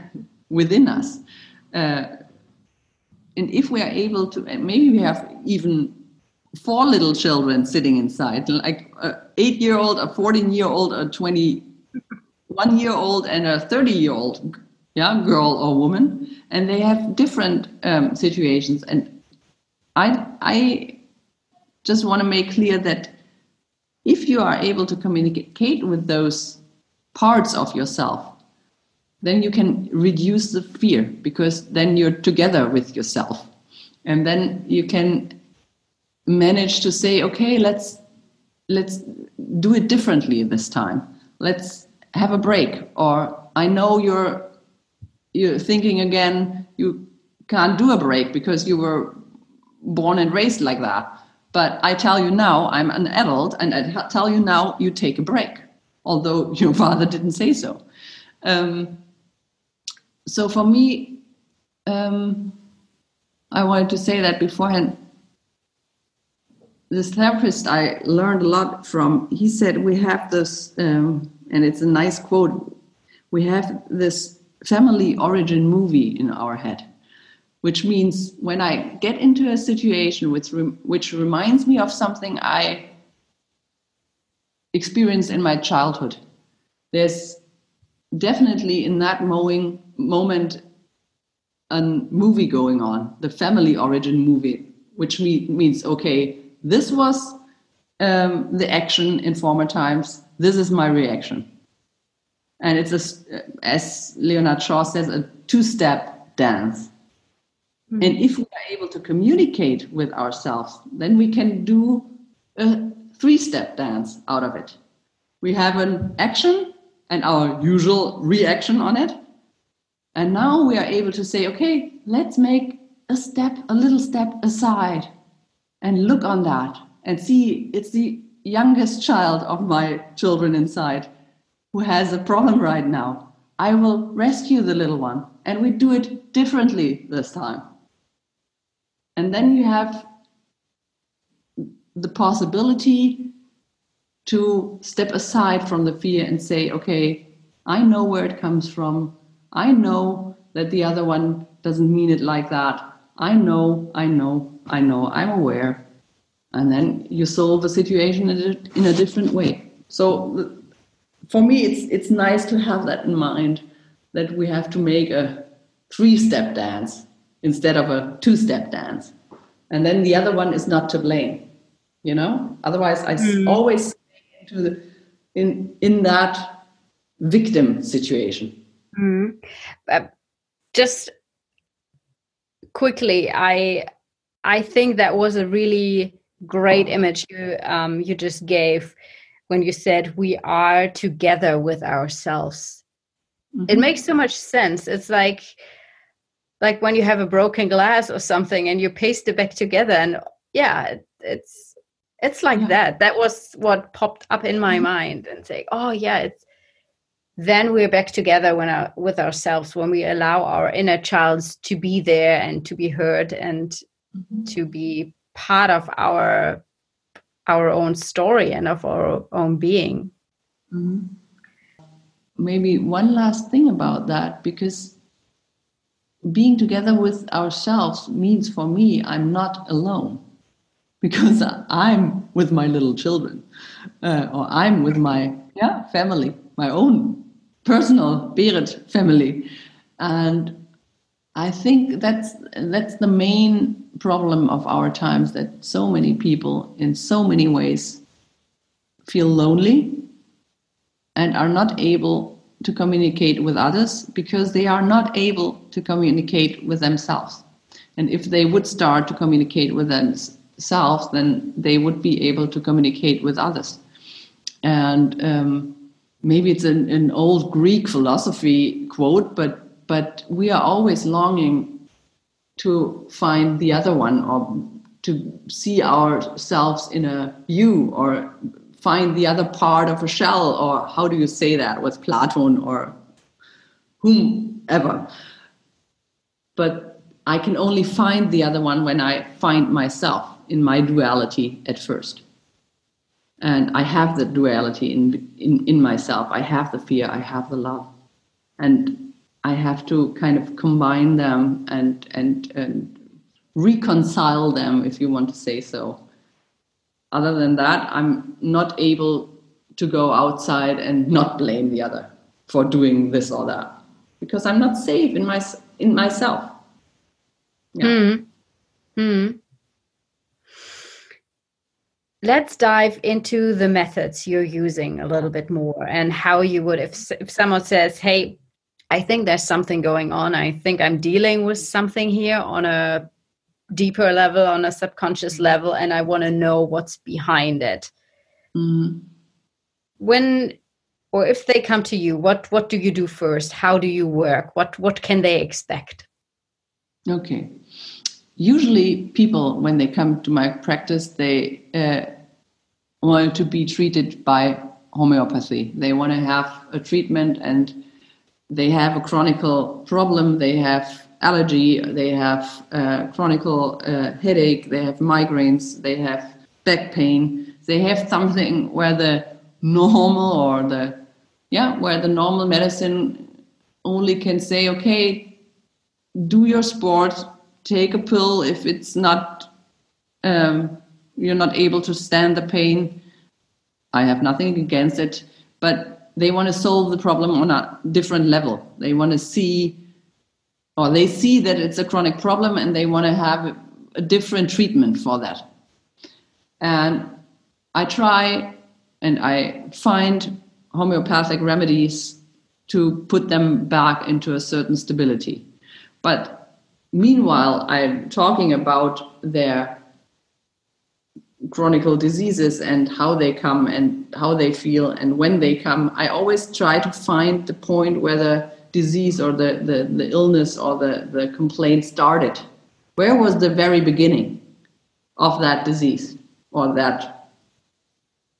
within us. Uh, and if we are able to, maybe we have even four little children sitting inside, like an eight year old, a 14 year old, a 21 year old, and a 30 year old yeah, girl or woman. And they have different um, situations. And I, I just want to make clear that if you are able to communicate with those parts of yourself, then you can reduce the fear because then you're together with yourself. And then you can manage to say, okay, let's let's do it differently this time. Let's have a break. Or I know you're you're thinking again, you can't do a break because you were born and raised like that. But I tell you now, I'm an adult, and I tell you now, you take a break, although your father didn't say so. Um, so for me, um, I wanted to say that beforehand this therapist I learned a lot from, he said, We have this, um, and it's a nice quote we have this family origin movie in our head, which means when I get into a situation which, which reminds me of something I experienced in my childhood, there's definitely in that mowing moment a movie going on, the family origin movie, which means, okay, this was um, the action in former times. This is my reaction. And it's, a, as Leonard Shaw says, a two step dance. Mm-hmm. And if we are able to communicate with ourselves, then we can do a three step dance out of it. We have an action and our usual reaction on it. And now we are able to say, okay, let's make a step, a little step aside and look on that and see it's the youngest child of my children inside who has a problem right now. I will rescue the little one, and we do it differently this time. And then you have the possibility to step aside from the fear and say, okay, I know where it comes from. I know that the other one doesn't mean it like that. I know, I know, I know, I'm aware. And then you solve the situation in a different way. So for me, it's, it's nice to have that in mind that we have to make a three step dance instead of a two step dance. And then the other one is not to blame, you know? Otherwise, I mm. always into the, in, in that victim situation. Mm. Uh, just quickly, I I think that was a really great image you um, you just gave when you said we are together with ourselves. Mm-hmm. It makes so much sense. It's like like when you have a broken glass or something and you paste it back together and yeah, it's it's like yeah. that. That was what popped up in my mm-hmm. mind and say, "Oh yeah, it's then we're back together when our, with ourselves when we allow our inner child to be there and to be heard and mm-hmm. to be part of our our own story and of our own being mm-hmm. maybe one last thing about that because being together with ourselves means for me i'm not alone. Because i'm with my little children uh, or i'm with my yeah family my own personal Berit family. And I think that's that's the main problem of our times that so many people in so many ways feel lonely and are not able to communicate with others because they are not able to communicate with themselves. And if they would start to communicate with themselves, then they would be able to communicate with others. And um, maybe it's an, an old Greek philosophy quote, but but we are always longing to find the other one or to see ourselves in a you or find the other part of a shell or how do you say that with platon or whomever but I can only find the other one when I find myself in my duality at first. And I have the duality in, in, in myself. I have the fear, I have the love. And I have to kind of combine them and, and, and reconcile them, if you want to say so. Other than that, I'm not able to go outside and not blame the other for doing this or that because I'm not safe in my in myself. Yeah. Hmm. Hmm. Let's dive into the methods you're using a little bit more and how you would, if, if someone says, Hey, I think there's something going on. I think I'm dealing with something here on a deeper level, on a subconscious level, and I want to know what's behind it. Mm. When or if they come to you, what what do you do first? How do you work? What what can they expect? Okay usually people when they come to my practice they uh, want to be treated by homeopathy they want to have a treatment and they have a chronic problem they have allergy they have a chronic uh, headache they have migraines they have back pain they have something where the normal or the yeah where the normal medicine only can say okay do your sport take a pill if it's not um, you're not able to stand the pain. I have nothing against it, but they want to solve the problem on a different level. They want to see, or they see that it's a chronic problem, and they want to have a different treatment for that. And I try and I find homeopathic remedies to put them back into a certain stability. But meanwhile, I'm talking about their chronic diseases and how they come and how they feel and when they come. I always try to find the point where the disease or the, the, the illness or the, the complaint started. Where was the very beginning of that disease or that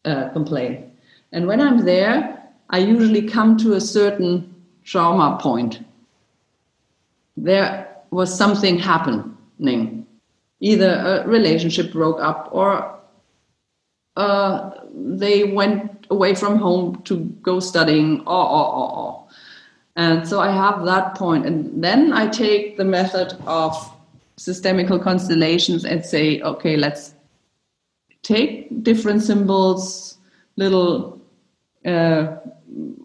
uh, complaint? And when I'm there, I usually come to a certain trauma point. There was something happening. Either a relationship broke up or uh, they went away from home to go studying or, or, or, or. And so I have that point. And then I take the method of systemical constellations and say, okay, let's take different symbols, little uh,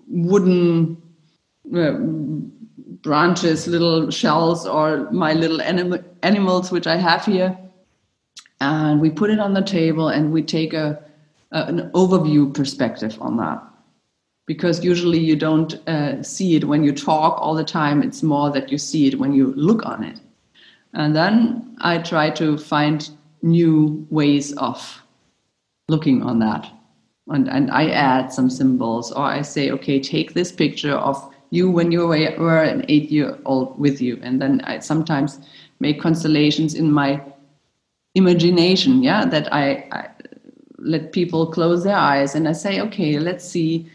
wooden uh, branches, little shells, or my little anim- animals, which I have here. And we put it on the table and we take a, a an overview perspective on that. Because usually you don't uh, see it when you talk all the time, it's more that you see it when you look on it. And then I try to find new ways of looking on that. And, and I add some symbols, or I say, okay, take this picture of you when you were an eight year old with you. And then I sometimes make constellations in my imagination, yeah, that I, I let people close their eyes and I say, okay, let's see,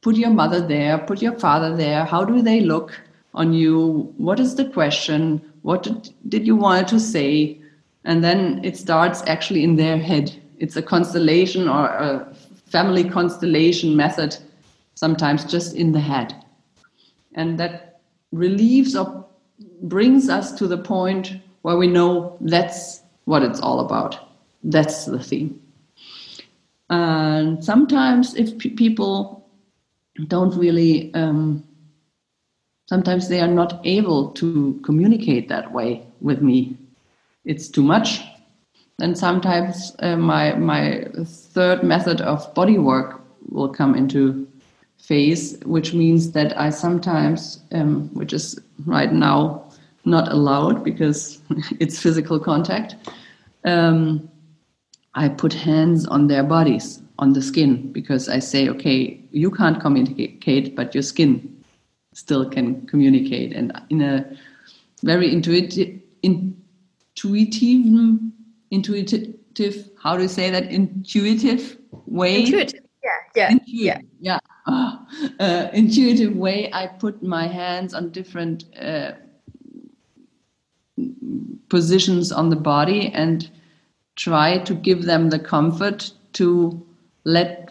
put your mother there, put your father there. How do they look on you? What is the question? What did, did you want to say? And then it starts actually in their head. It's a constellation or a family constellation method, sometimes just in the head and that relieves or brings us to the point where we know that's what it's all about. That's the theme. And sometimes, if people don't really, um, sometimes they are not able to communicate that way with me. It's too much. and sometimes uh, my my third method of body work will come into phase, which means that I sometimes, um, which is right now not allowed because it's physical contact, um, I put hands on their bodies, on the skin, because I say, okay, you can't communicate, but your skin still can communicate. And in a very intuitive, intuitive, intuitive, how do you say that? Intuitive way. Intuitive. Yeah, yeah, intuitive, yeah. Yeah, uh, intuitive way, I put my hands on different uh, positions on the body and try to give them the comfort to let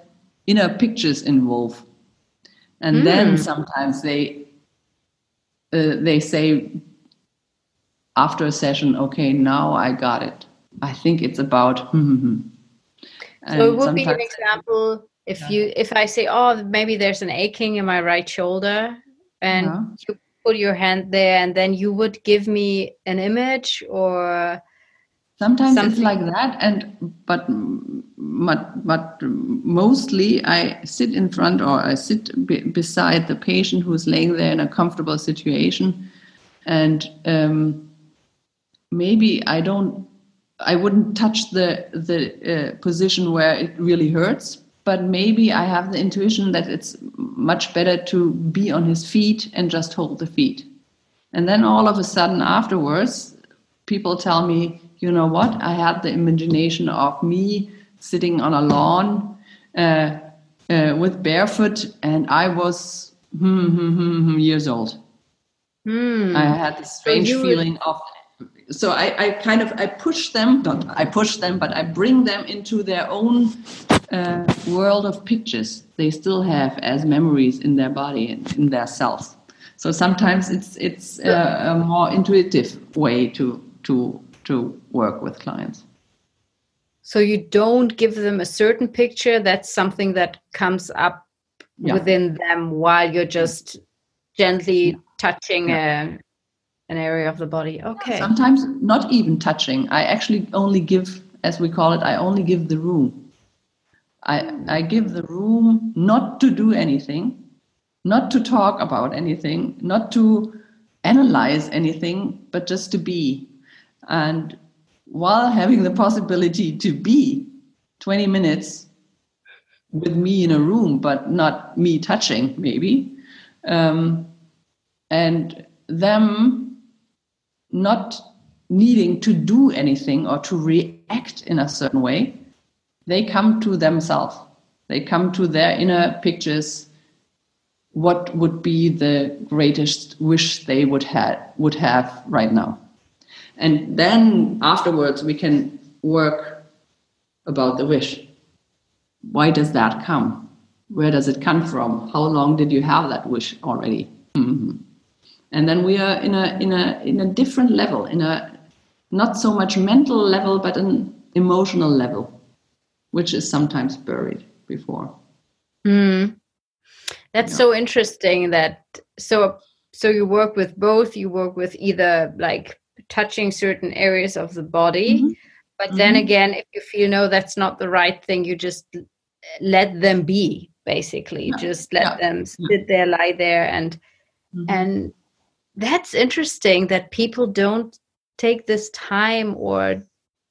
inner pictures involve. And mm. then sometimes they uh, they say after a session, okay, now I got it. I think it's about. Hmm, so it would be an example if yeah. you if I say, oh, maybe there's an aching in my right shoulder, and yeah. you put your hand there, and then you would give me an image or sometimes something. it's like that and but but but mostly i sit in front or i sit beside the patient who's laying there in a comfortable situation and um, maybe i don't i wouldn't touch the the uh, position where it really hurts but maybe i have the intuition that it's much better to be on his feet and just hold the feet and then all of a sudden afterwards people tell me you know what? I had the imagination of me sitting on a lawn uh, uh, with barefoot, and I was hmm, hmm, hmm, hmm years old. Hmm. I had this strange so feeling would... of. So I, I kind of I push them, not I push them, but I bring them into their own uh, world of pictures they still have as memories in their body and in their cells. So sometimes it's it's a, a more intuitive way to to to work with clients. So you don't give them a certain picture, that's something that comes up yeah. within them while you're just gently yeah. touching yeah. A, an area of the body. Okay. Sometimes not even touching. I actually only give, as we call it, I only give the room. I, I give the room not to do anything, not to talk about anything, not to analyze anything, but just to be. And while having the possibility to be 20 minutes with me in a room, but not me touching, maybe, um, and them not needing to do anything or to react in a certain way, they come to themselves. They come to their inner pictures. What would be the greatest wish they would have would have right now? And then afterwards, we can work about the wish. Why does that come? Where does it come from? How long did you have that wish already? Mm-hmm. And then we are in a in a in a different level, in a not so much mental level, but an emotional level, which is sometimes buried before. Mm. That's yeah. so interesting. That so so you work with both. You work with either like touching certain areas of the body. Mm-hmm. But mm-hmm. then again, if you feel no, that's not the right thing, you just let them be. Basically, yeah. just let yeah. them sit there, lie there, and mm-hmm. and that's interesting that people don't take this time or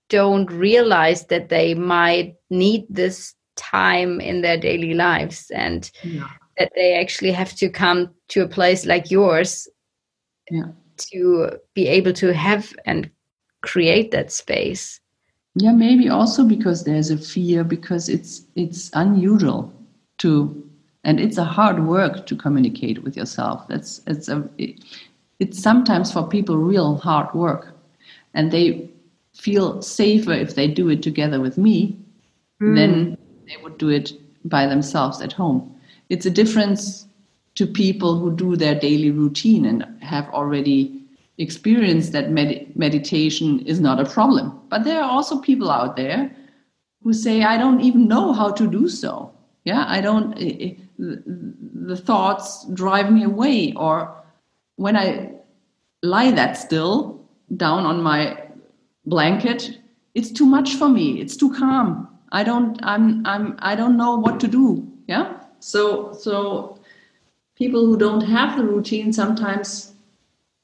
don't realize that they might need this time in their daily lives and yeah. that they actually have to come to a place like yours yeah to be able to have and create that space. Yeah maybe also because there's a fear because it's it's unusual to and it's a hard work to communicate with yourself. That's it's a it, it's sometimes for people real hard work. And they feel safer if they do it together with me mm. than they would do it by themselves at home. It's a difference to people who do their daily routine and have already experienced that med- meditation is not a problem. But there are also people out there who say, I don't even know how to do so. Yeah, I don't, eh, eh, it, the thoughts drive me away. Or when I lie that still down on my blanket, it's too much for me. It's too calm. I don't, I'm, I'm, I don't know what to do. Yeah. So, so people who don't have the routine sometimes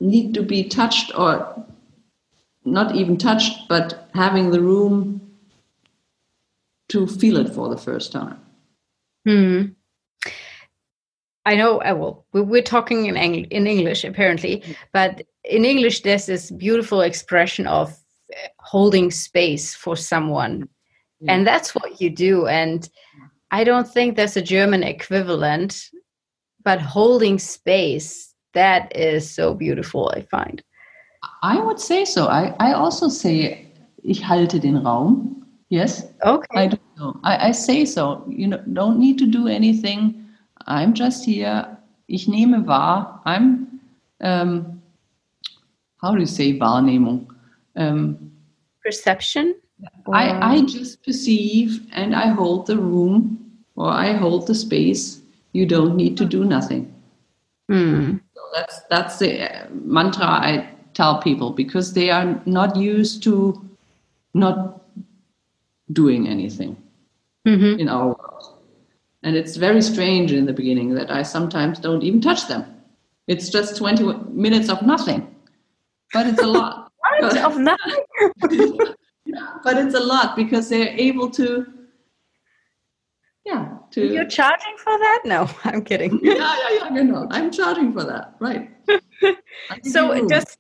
need to be touched or not even touched, but having the room to feel it for the first time. Hmm. I know. Uh, well, we're talking in Eng- in English apparently, but in English, there's this beautiful expression of uh, holding space for someone, yeah. and that's what you do. And I don't think there's a German equivalent but holding space that is so beautiful i find I would say so. I, I also say, ich halte den Raum. Yes. Okay. I do so. I, I say so. You know, don't need to do anything. I'm just here. Ich nehme wahr. I'm, um, how do you say Wahrnehmung? Um, Perception? I, I just perceive and I hold the room or I hold the space. You don't need to do nothing. Hmm. So that's that's the uh, mantra I tell people because they are not used to not doing anything Mhm. in our world. And it's very strange in the beginning that I sometimes don't even touch them. It's just 20 minutes of nothing. But it's a lot. Of nothing? But it's a lot because they're able to yeah. To You're charging for that? No, I'm kidding. yeah yeah yeah. You know. I'm charging for that. Right. So just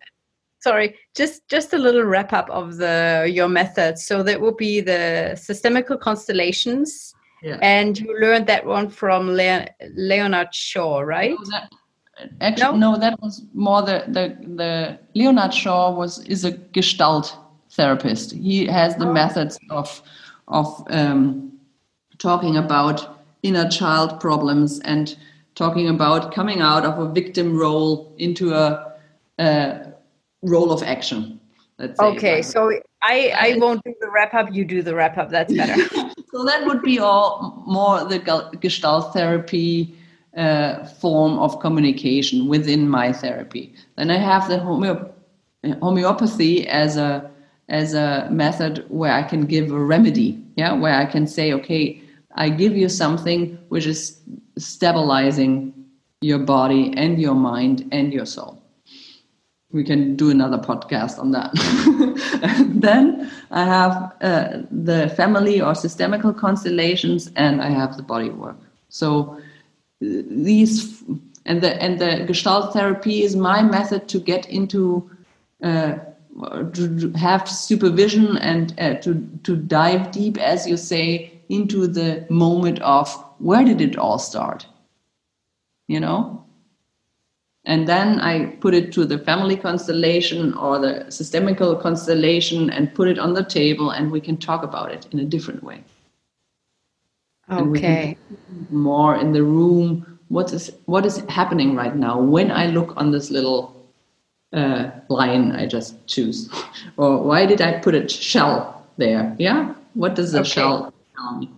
sorry just just a little wrap up of the your method so that will be the systemical constellations. Yeah. and you learned that one from Le- leonard shaw right? No, that- actually no? that was more the, the the leonard shaw was is a gestalt therapist. He has the methods of of um, talking about inner child problems and talking about coming out of a victim role into a, a role of action okay so i i won't do the wrap up you do the wrap up that's better so that would be all more the gestalt therapy uh, form of communication within my therapy. Then I have the homeo- homeopathy as a as a method where I can give a remedy. Yeah, where I can say, okay, I give you something which is stabilizing your body and your mind and your soul we can do another podcast on that. then I have uh, the family or systemical constellations, and I have the body work. So uh, these and the and the Gestalt therapy is my method to get into uh, to have supervision and uh, to to dive deep, as you say, into the moment of where did it all start. You know, and then I put it to the family constellation or the systemical constellation and put it on the table, and we can talk about it in a different way. And we can okay More in the room. What is what is happening right now when I look on this little uh, line I just choose, or why did I put a shell there? Yeah, what does the Okay. shell tell me?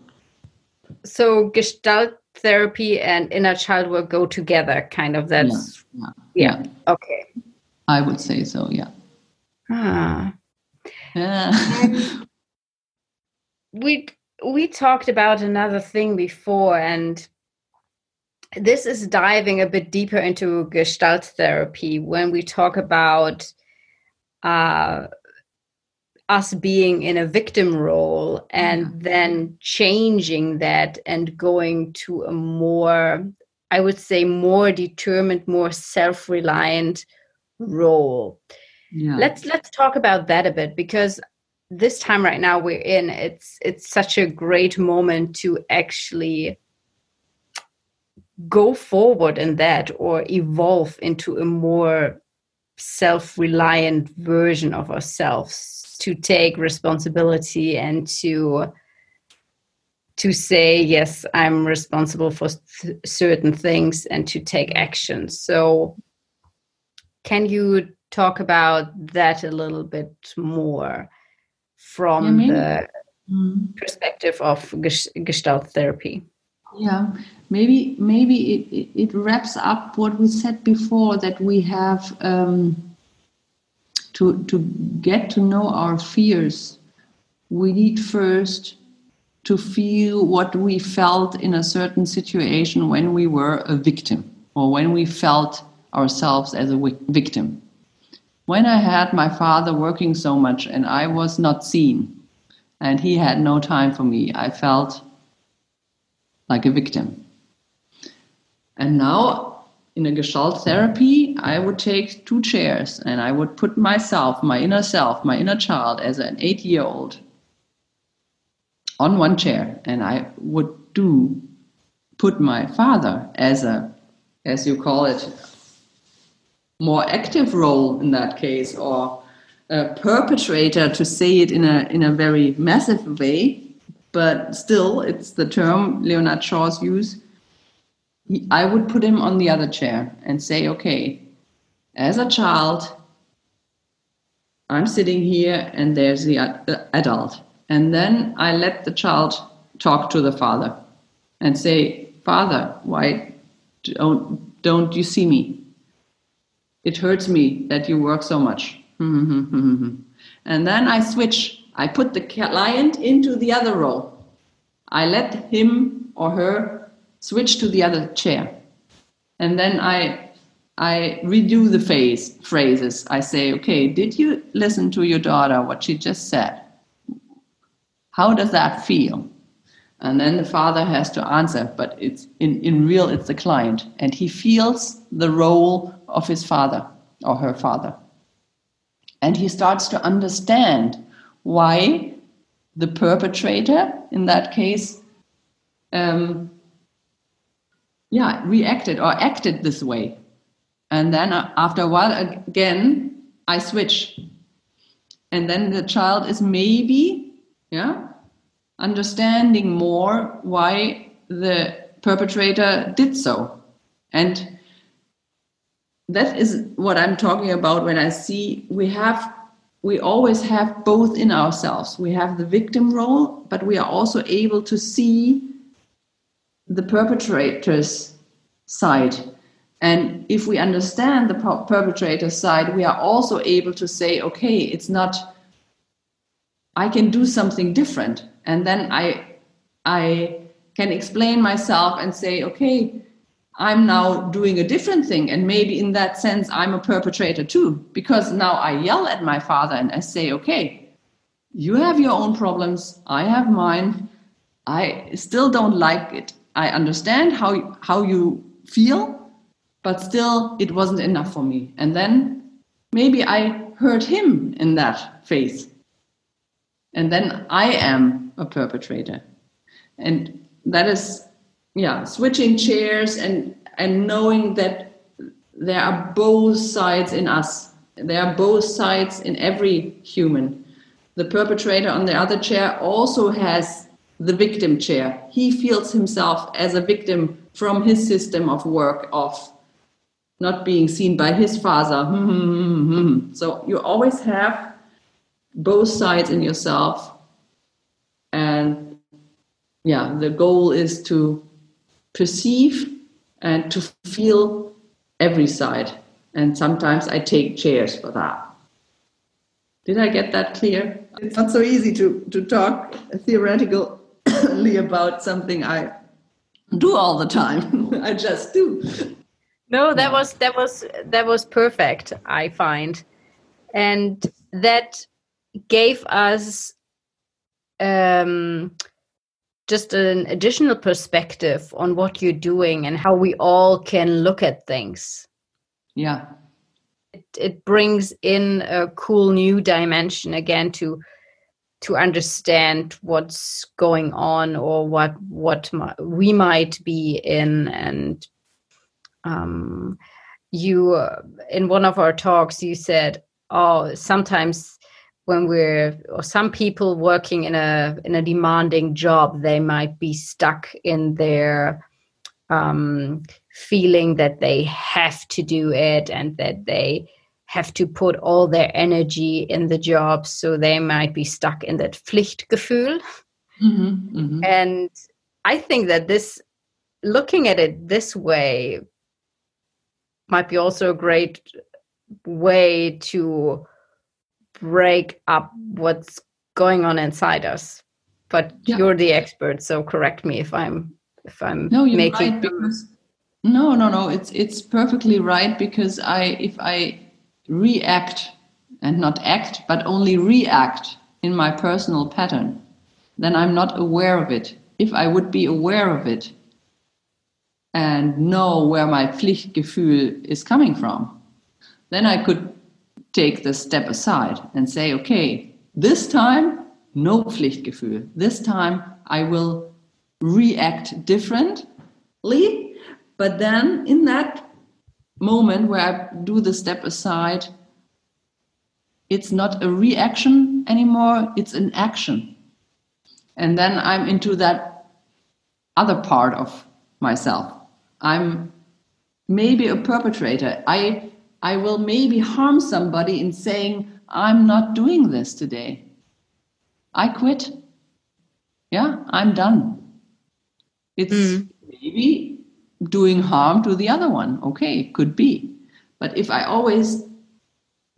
so gestalt therapy and inner child work go together kind of that's yeah, yeah, okay I would say so. Yeah. ah. Yeah. we we talked about another thing before and this is diving a bit deeper into gestalt therapy when we talk about uh, us being in a victim role and then changing that and going to a more i would say more determined more self-reliant role. Yeah. let's let's talk about that a bit because this time right now we're in it's it's such a great moment to actually go forward in that or evolve into a more self-reliant version of ourselves to take responsibility and to to say yes i'm responsible for th- certain things and to take action so can you talk about that a little bit more from maybe. the Mhm. perspective of gestalt therapy Yeah, maybe maybe it, it, it wraps up what we said before that we have um, to to get to know our fears. We need first to feel what we felt in a certain situation when we were a victim or when we felt ourselves as a victim. When I had my father working so much and I was not seen and he had no time for me, I felt like a victim. And now, in a Gestalt therapy, I would take two chairs and I would put myself, my inner self, my inner child, as an eight year old, on one chair, and I would do put my father as a, as you call it, more active role in that case or a perpetrator to say it in a in a very massive way. But still it's the term leonard shaw's use. I would put him on the other chair and say okay as a child i'm sitting here and there's the adult and then i let the child talk to the father and say father why don't don't you see me it hurts me that you work so much. and then I switch. I put the client into the other role. I let him or her switch to the other chair. And then I I redo the phase phrases. I say, okay, did you listen to your daughter what she just said? How does that feel? And then the father has to answer, but it's in, in real it's the client. And he feels the role of his father or her father. And he starts to understand why the perpetrator, in that case, um, yeah, reacted or acted this way. And then uh, after a while, again, I switch. And then the child is maybe, yeah, understanding more why the perpetrator did so. And that is what I'm talking about when I see we have we always have both in ourselves. We have the victim role, but we are also able to see the perpetrator's side. And if we understand the perpetrator's side, we are also able to say, okay, it's not, I can do something different. And then I, I can explain myself and say, okay, I'm now doing a different thing. And maybe in that sense, I'm a perpetrator too, because now I yell at my father and I say, okay, you have your own problems, I have mine. I still don't like it. I understand how, how you feel, but still, it wasn't enough for me. And then maybe I hurt him in that phase. And then I am a perpetrator. And that is yeah switching chairs and and knowing that there are both sides in us there are both sides in every human the perpetrator on the other chair also has the victim chair he feels himself as a victim from his system of work of not being seen by his father hmm, hmm, hmm, so you always have both sides in yourself and yeah the goal is to perceive and to feel every side. And sometimes I take chairs for that. Did I get that clear? It's not so easy to, to talk theoretically about something I do all the time. I just do. No, that was that was that was perfect, I find. And that gave us um just an additional perspective on what you're doing and how we all can look at things. Yeah. It, it brings in a cool new dimension again to to understand what's going on or what what we might be in and um, you in one of our talks you said oh sometimes when we're or some people working in a in a demanding job they might be stuck in their um, feeling that they have to do it and that they have to put all their energy in the job so they might be stuck in that pflichtgefühl mm-hmm, mm-hmm. and i think that this looking at it this way might be also a great way to break up what's going on inside us but yeah. you're the expert so correct me if i'm if i'm no you're making right because no no no it's it's perfectly right because i if i react and not act but only react in my personal pattern then i'm not aware of it if i would be aware of it and know where my pflichtgefühl is coming from then i could take the step aside and say, okay, this time, no Pflichtgefühl. This time I will react differently. But then in that moment where I do the step aside, it's not a reaction anymore, it's an action. And then I'm into that other part of myself. I'm maybe a perpetrator. I I will maybe harm somebody in saying, I'm not doing this today. I quit. Yeah, I'm done. It's mm. maybe doing harm to the other one. Okay, it could be. But if I always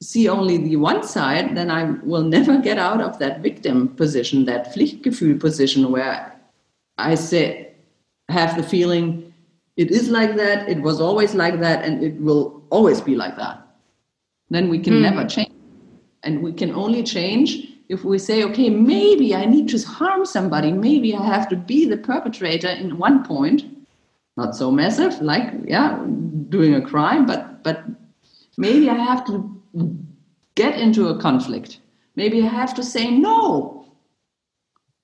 see only the one side, then I will never get out of that victim position, that Pflichtgefühl position where I say, have the feeling it is like that, it was always like that, and it will always be like that. Then we can mm. never change. And we can only change if we say, okay, maybe I need to harm somebody, maybe I have to be the perpetrator in one point, not so massive, like yeah, doing a crime, but but maybe I have to get into a conflict. Maybe I have to say no.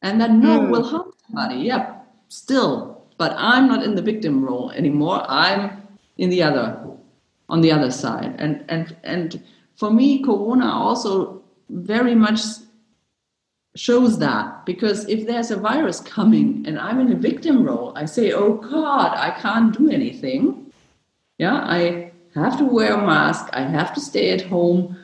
And that no mm. will harm somebody. Yeah, still. But I'm not in the victim role anymore. I'm in the other, on the other side. And and and for me, Corona also very much shows that because if there's a virus coming and I'm in a victim role, I say, oh God, I can't do anything. Yeah, I have to wear a mask, I have to stay at home,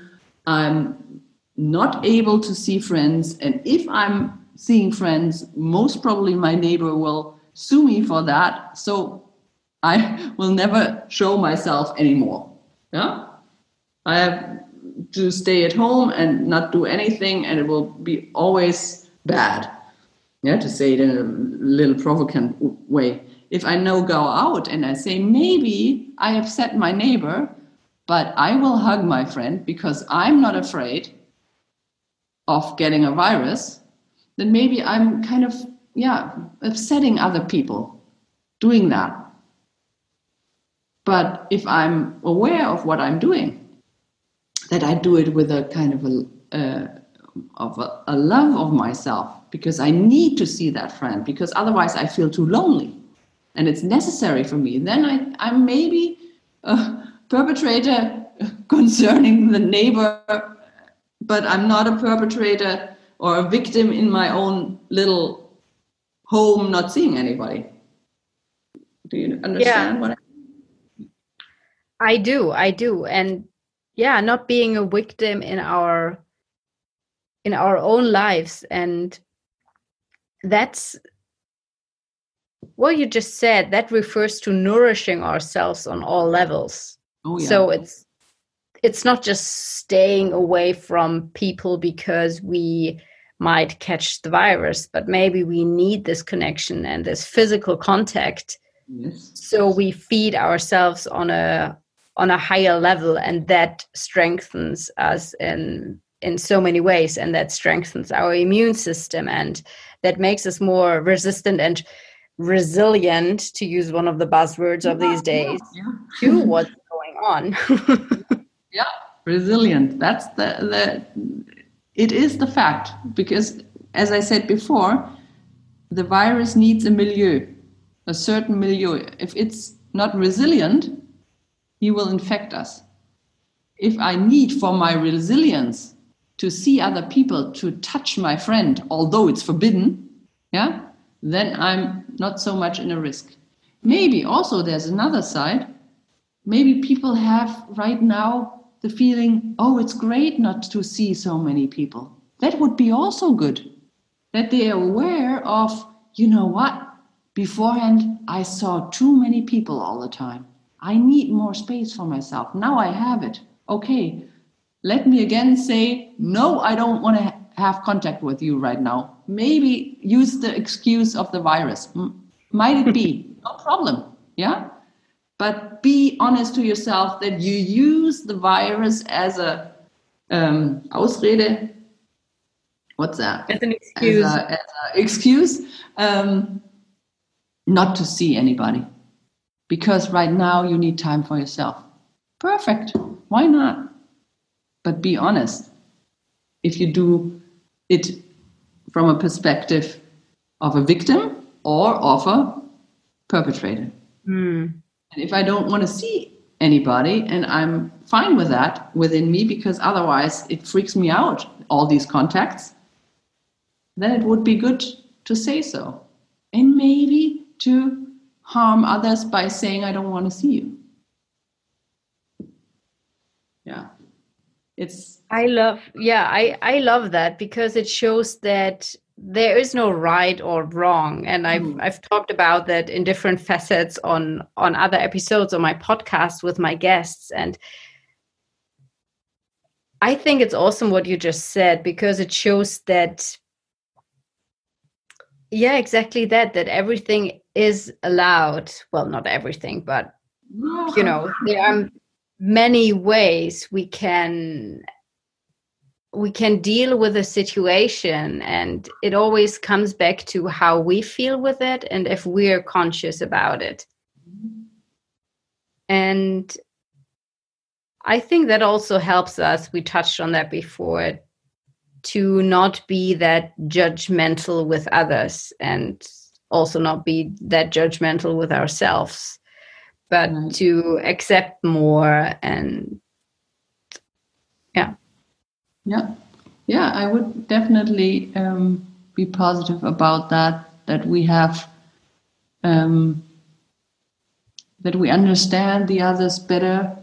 I'm not able to see friends. And if I'm seeing friends, most probably my neighbor will sue me for that. So I will never show myself anymore. Yeah. I have to stay at home and not do anything, and it will be always bad. Yeah, to say it in a little provocant way if I now go out and I say, maybe I upset my neighbor, but I will hug my friend because I'm not afraid of getting a virus, then maybe I'm kind of, yeah, upsetting other people doing that. But if I'm aware of what I'm doing, that I do it with a kind of a, uh, of a, a love of myself because I need to see that friend because otherwise I feel too lonely and it's necessary for me, then I, I'm maybe a perpetrator concerning the neighbor, but I'm not a perpetrator or a victim in my own little home, not seeing anybody. Do you understand yeah. what I mean? I do, I do. And yeah, not being a victim in our in our own lives and that's what you just said that refers to nourishing ourselves on all levels oh, yeah. so it's it's not just staying away from people because we might catch the virus but maybe we need this connection and this physical contact yes. so we feed ourselves on a on a higher level and that strengthens us in in so many ways and that strengthens our immune system and that makes us more resistant and resilient to use one of the buzzwords of these days yeah, yeah. to what's going on yeah resilient that's the the it is the fact because as i said before the virus needs a milieu a certain milieu if it's not resilient he will infect us if i need for my resilience to see other people to touch my friend although it's forbidden yeah then I'm not so much in a risk. Maybe also there's another side. Maybe people have right now the feeling, oh, it's great not to see so many people. That would be also good. That they are aware of, you know what? Beforehand, I saw too many people all the time. I need more space for myself. Now I have it. Okay, let me again say, no, I don't want to have contact with you right now. Maybe use the excuse of the virus. Might it be? no problem. Yeah. But be honest to yourself that you use the virus as a um, Ausrede. What's that? As an excuse. As a, as a excuse um, not to see anybody. Because right now you need time for yourself. Perfect. Why not? But be honest. If you do it from a perspective of a victim or of a perpetrator. Mm. And if I don't want to see anybody and i'm fine with that within me because otherwise it freaks me out all these contacts then it would be good to say so. And maybe to harm others by saying i don't want to see you. Yeah. It's i love yeah i i love that because it shows that there is no right or wrong. And i've mm. i've talked about that in different facets on on other episodes on my podcast with my guests. And i think it's awesome what you just said because it shows that yeah exactly that that everything is allowed. Well not everything but you know there are many ways we can we can deal with a situation and it always comes back to how we feel with it and if we're conscious about it and i think that also helps us we touched on that before to not be that judgmental with others and also not be that judgmental with ourselves but mm. to accept more and yeah, yeah, I would definitely um, be positive about that. That we have, um, that we understand the others better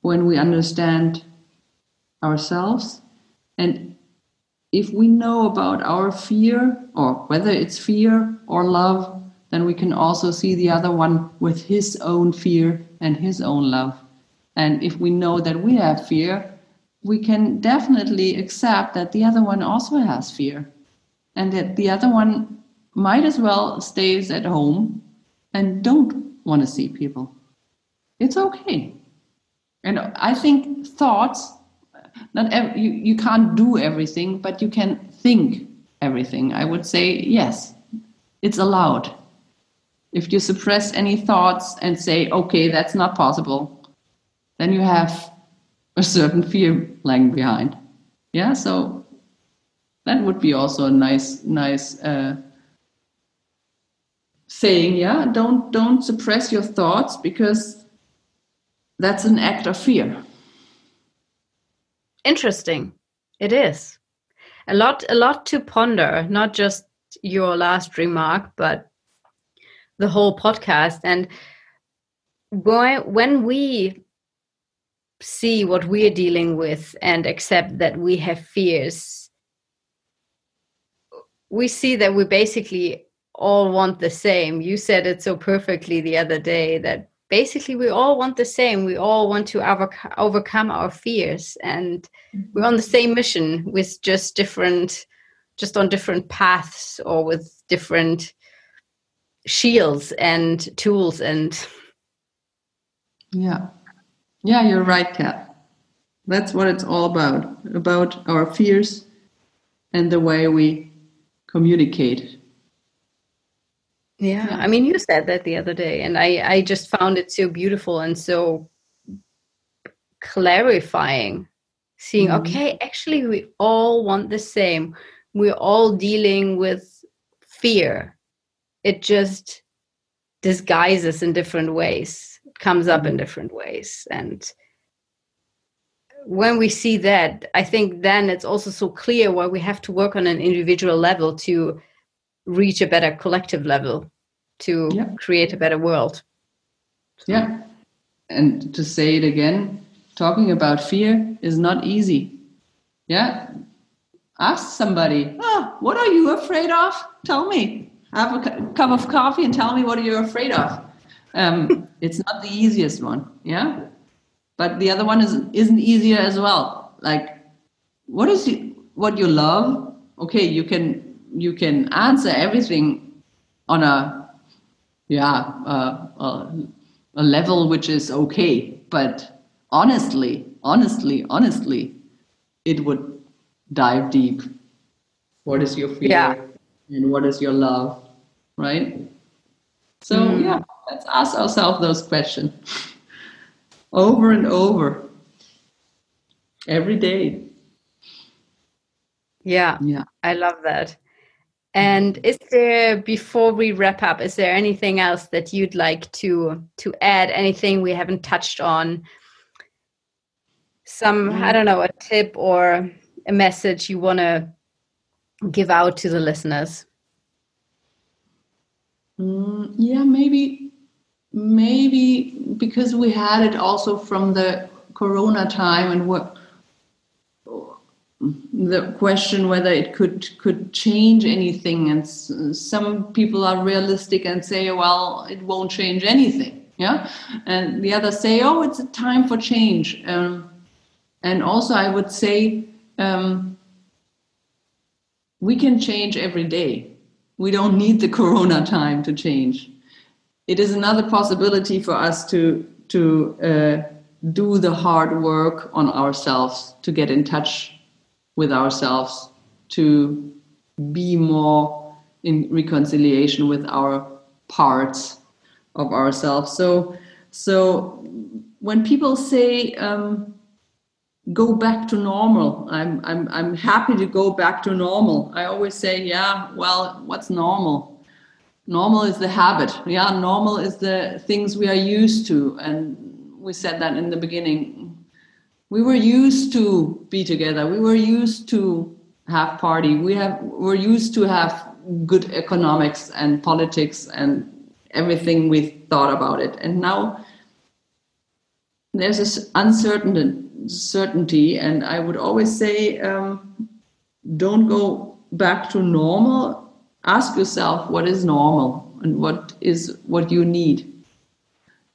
when we understand ourselves, and if we know about our fear, or whether it's fear or love, then we can also see the other one with his own fear and his own love. And if we know that we have fear, we can definitely accept that the other one also has fear and that the other one might as well stays at home and don't want to see people. It's okay. And i think thoughts not ev- you, you can't do everything but you can think everything. I would say yes it's allowed. If you suppress any thoughts and say okay that's not possible then you have a certain fear lagging behind. Yeah, so that would be also a nice, nice uh, saying. Yeah, don't don't suppress your thoughts because that's an act of fear. Interesting, it is a lot, a lot to ponder. Not just your last remark, but the whole podcast and when we see what we're dealing with and accept that we have fears, we see that we basically all want the same. You said it so perfectly the other day that basically we all want the same. We all want to over- overcome our fears, and mm-hmm. we're on the same mission with just different, just on different paths or with different shields and tools and yeah yeah, you're right, Kat. That's what it's all about about our fears and the way we communicate. Yeah, I mean, you said that the other day, and I, I just found it so beautiful and so clarifying. Seeing, mm-hmm. okay, actually, we all want the same. We're all dealing with fear. It just disguises in different ways comes up in different ways. And when we see that i think then it's also so clear why we have to work on an individual level to reach a better collective level to yeah. create a better world. Yeah. And to say it again talking about fear is not easy. Yeah. Ask somebody oh, what are you afraid of? Tell me. Have a cup of coffee and tell me what are you afraid of um, it's not the easiest one, yeah. But the other one is isn't easier as well. Like, what is what you love? Okay, you can you can answer everything on a yeah uh, uh, a level which is okay. But honestly, honestly, honestly, it would dive deep. What is your fear? Yeah. And what is your love? Right? So mm. yeah, let's ask ourselves those questions over and over every day. Yeah. Yeah. I love that. And is there before we wrap up, is there anything else that you'd like to to add? Anything we haven't touched on? Some I don't know, a tip or a message you want to give out to the listeners? Mm, yeah, maybe maybe because we had it also from the corona time and what the question whether it could could change anything and some people are realistic and say well it won't change anything yeah? And the others say oh it's a time for change. Um, and also i would say um, we can change every day we don't need the corona time to change. It is another possibility for us to to uh, do the hard work on ourselves to get in touch with ourselves to be more in reconciliation with our parts of ourselves. So so when people say um, go back to normal. I'm, I'm i'm happy to go back to normal. I always say yeah well what's normal? Normal is the habit. Yeah normal is the things we are used to. And we said that in the beginning. We were used to be together. We were used to have party. We have we're used to have good economics and politics and everything we thought about it. And now there's this uncertainty and i would always say um, don't go back to normal. Ask yourself what is normal and what is what you need.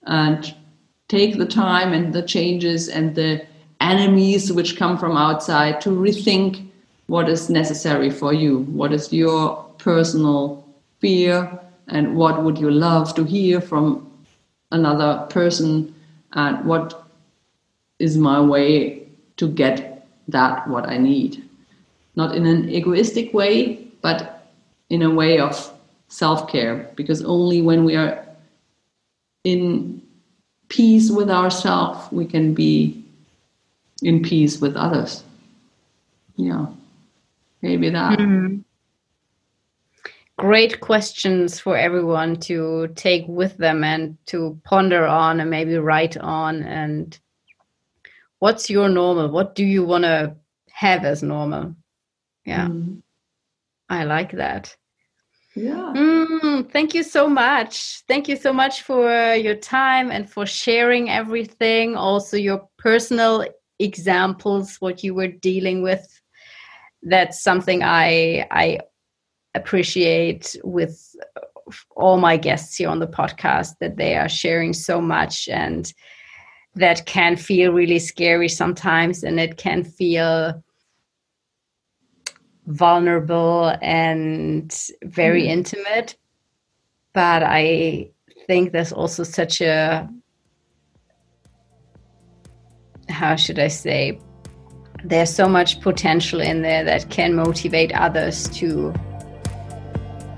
And take the time and the changes and the enemies which come from outside to rethink what is necessary for you. What is your personal fear and what would you love to hear from another person? And what is my way to get that what i need not in an egoistic way but in a way of self-care because only when we are in peace with ourselves we can be in peace with others. Yeah, maybe that. Mm-hmm. Great questions for everyone to take with them and to ponder on and maybe write on. And what's your normal? What do you want to have as normal? Yeah, mm. I like that. Yeah. Mm, thank you so much. Thank you so much for your time and for sharing everything. Also, your personal examples what you were dealing with that's something i i appreciate with all my guests here on the podcast that they are sharing so much and that can feel really scary sometimes and it can feel vulnerable and very mm. intimate but i think there's also such a how should I say, there's so much potential in there that can motivate others to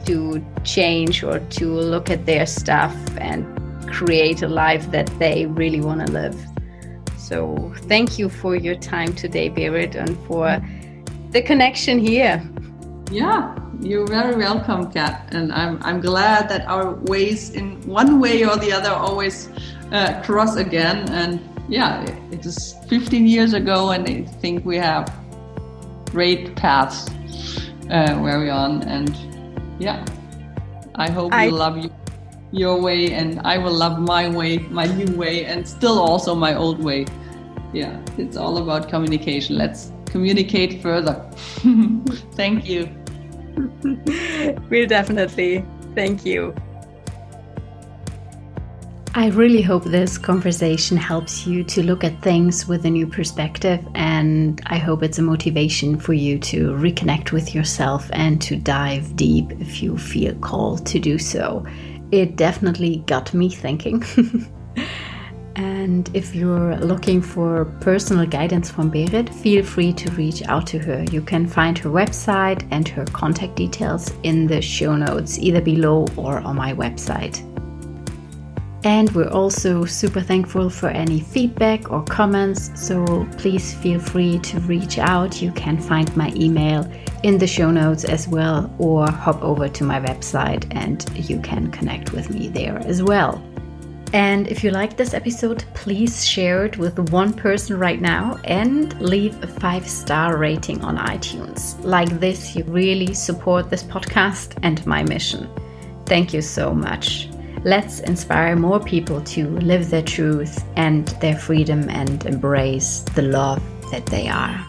to change or to look at their stuff and create a life that they really want to live. So thank you for your time today, Berit, and for the connection here. Yeah, you're very welcome, Kat. And I'm, I'm glad that our ways, in one way or the other, always uh, cross again. And yeah, it is 15 years ago, and I think we have great paths uh, where we're on. And yeah, I hope I, you love you, your way, and I will love my way, my new way, and still also my old way. Yeah, it's all about communication. Let's communicate further. Thank you. we'll definitely. Thank you. I really hope this conversation helps you to look at things with a new perspective, and I hope it's a motivation for you to reconnect with yourself and to dive deep if you feel called to do so. It definitely got me thinking. and if you're looking for personal guidance from Berit, feel free to reach out to her. You can find her website and her contact details in the show notes, either below or on my website. And we're also super thankful for any feedback or comments, so please feel free to reach out. You can find my email in the show notes as well, or hop over to my website and you can connect with me there as well. And if you like this episode, please share it with one person right now and leave a five star rating on iTunes. Like this, you really support this podcast and my mission. Thank you so much. Let's inspire more people to live their truth and their freedom and embrace the love that they are.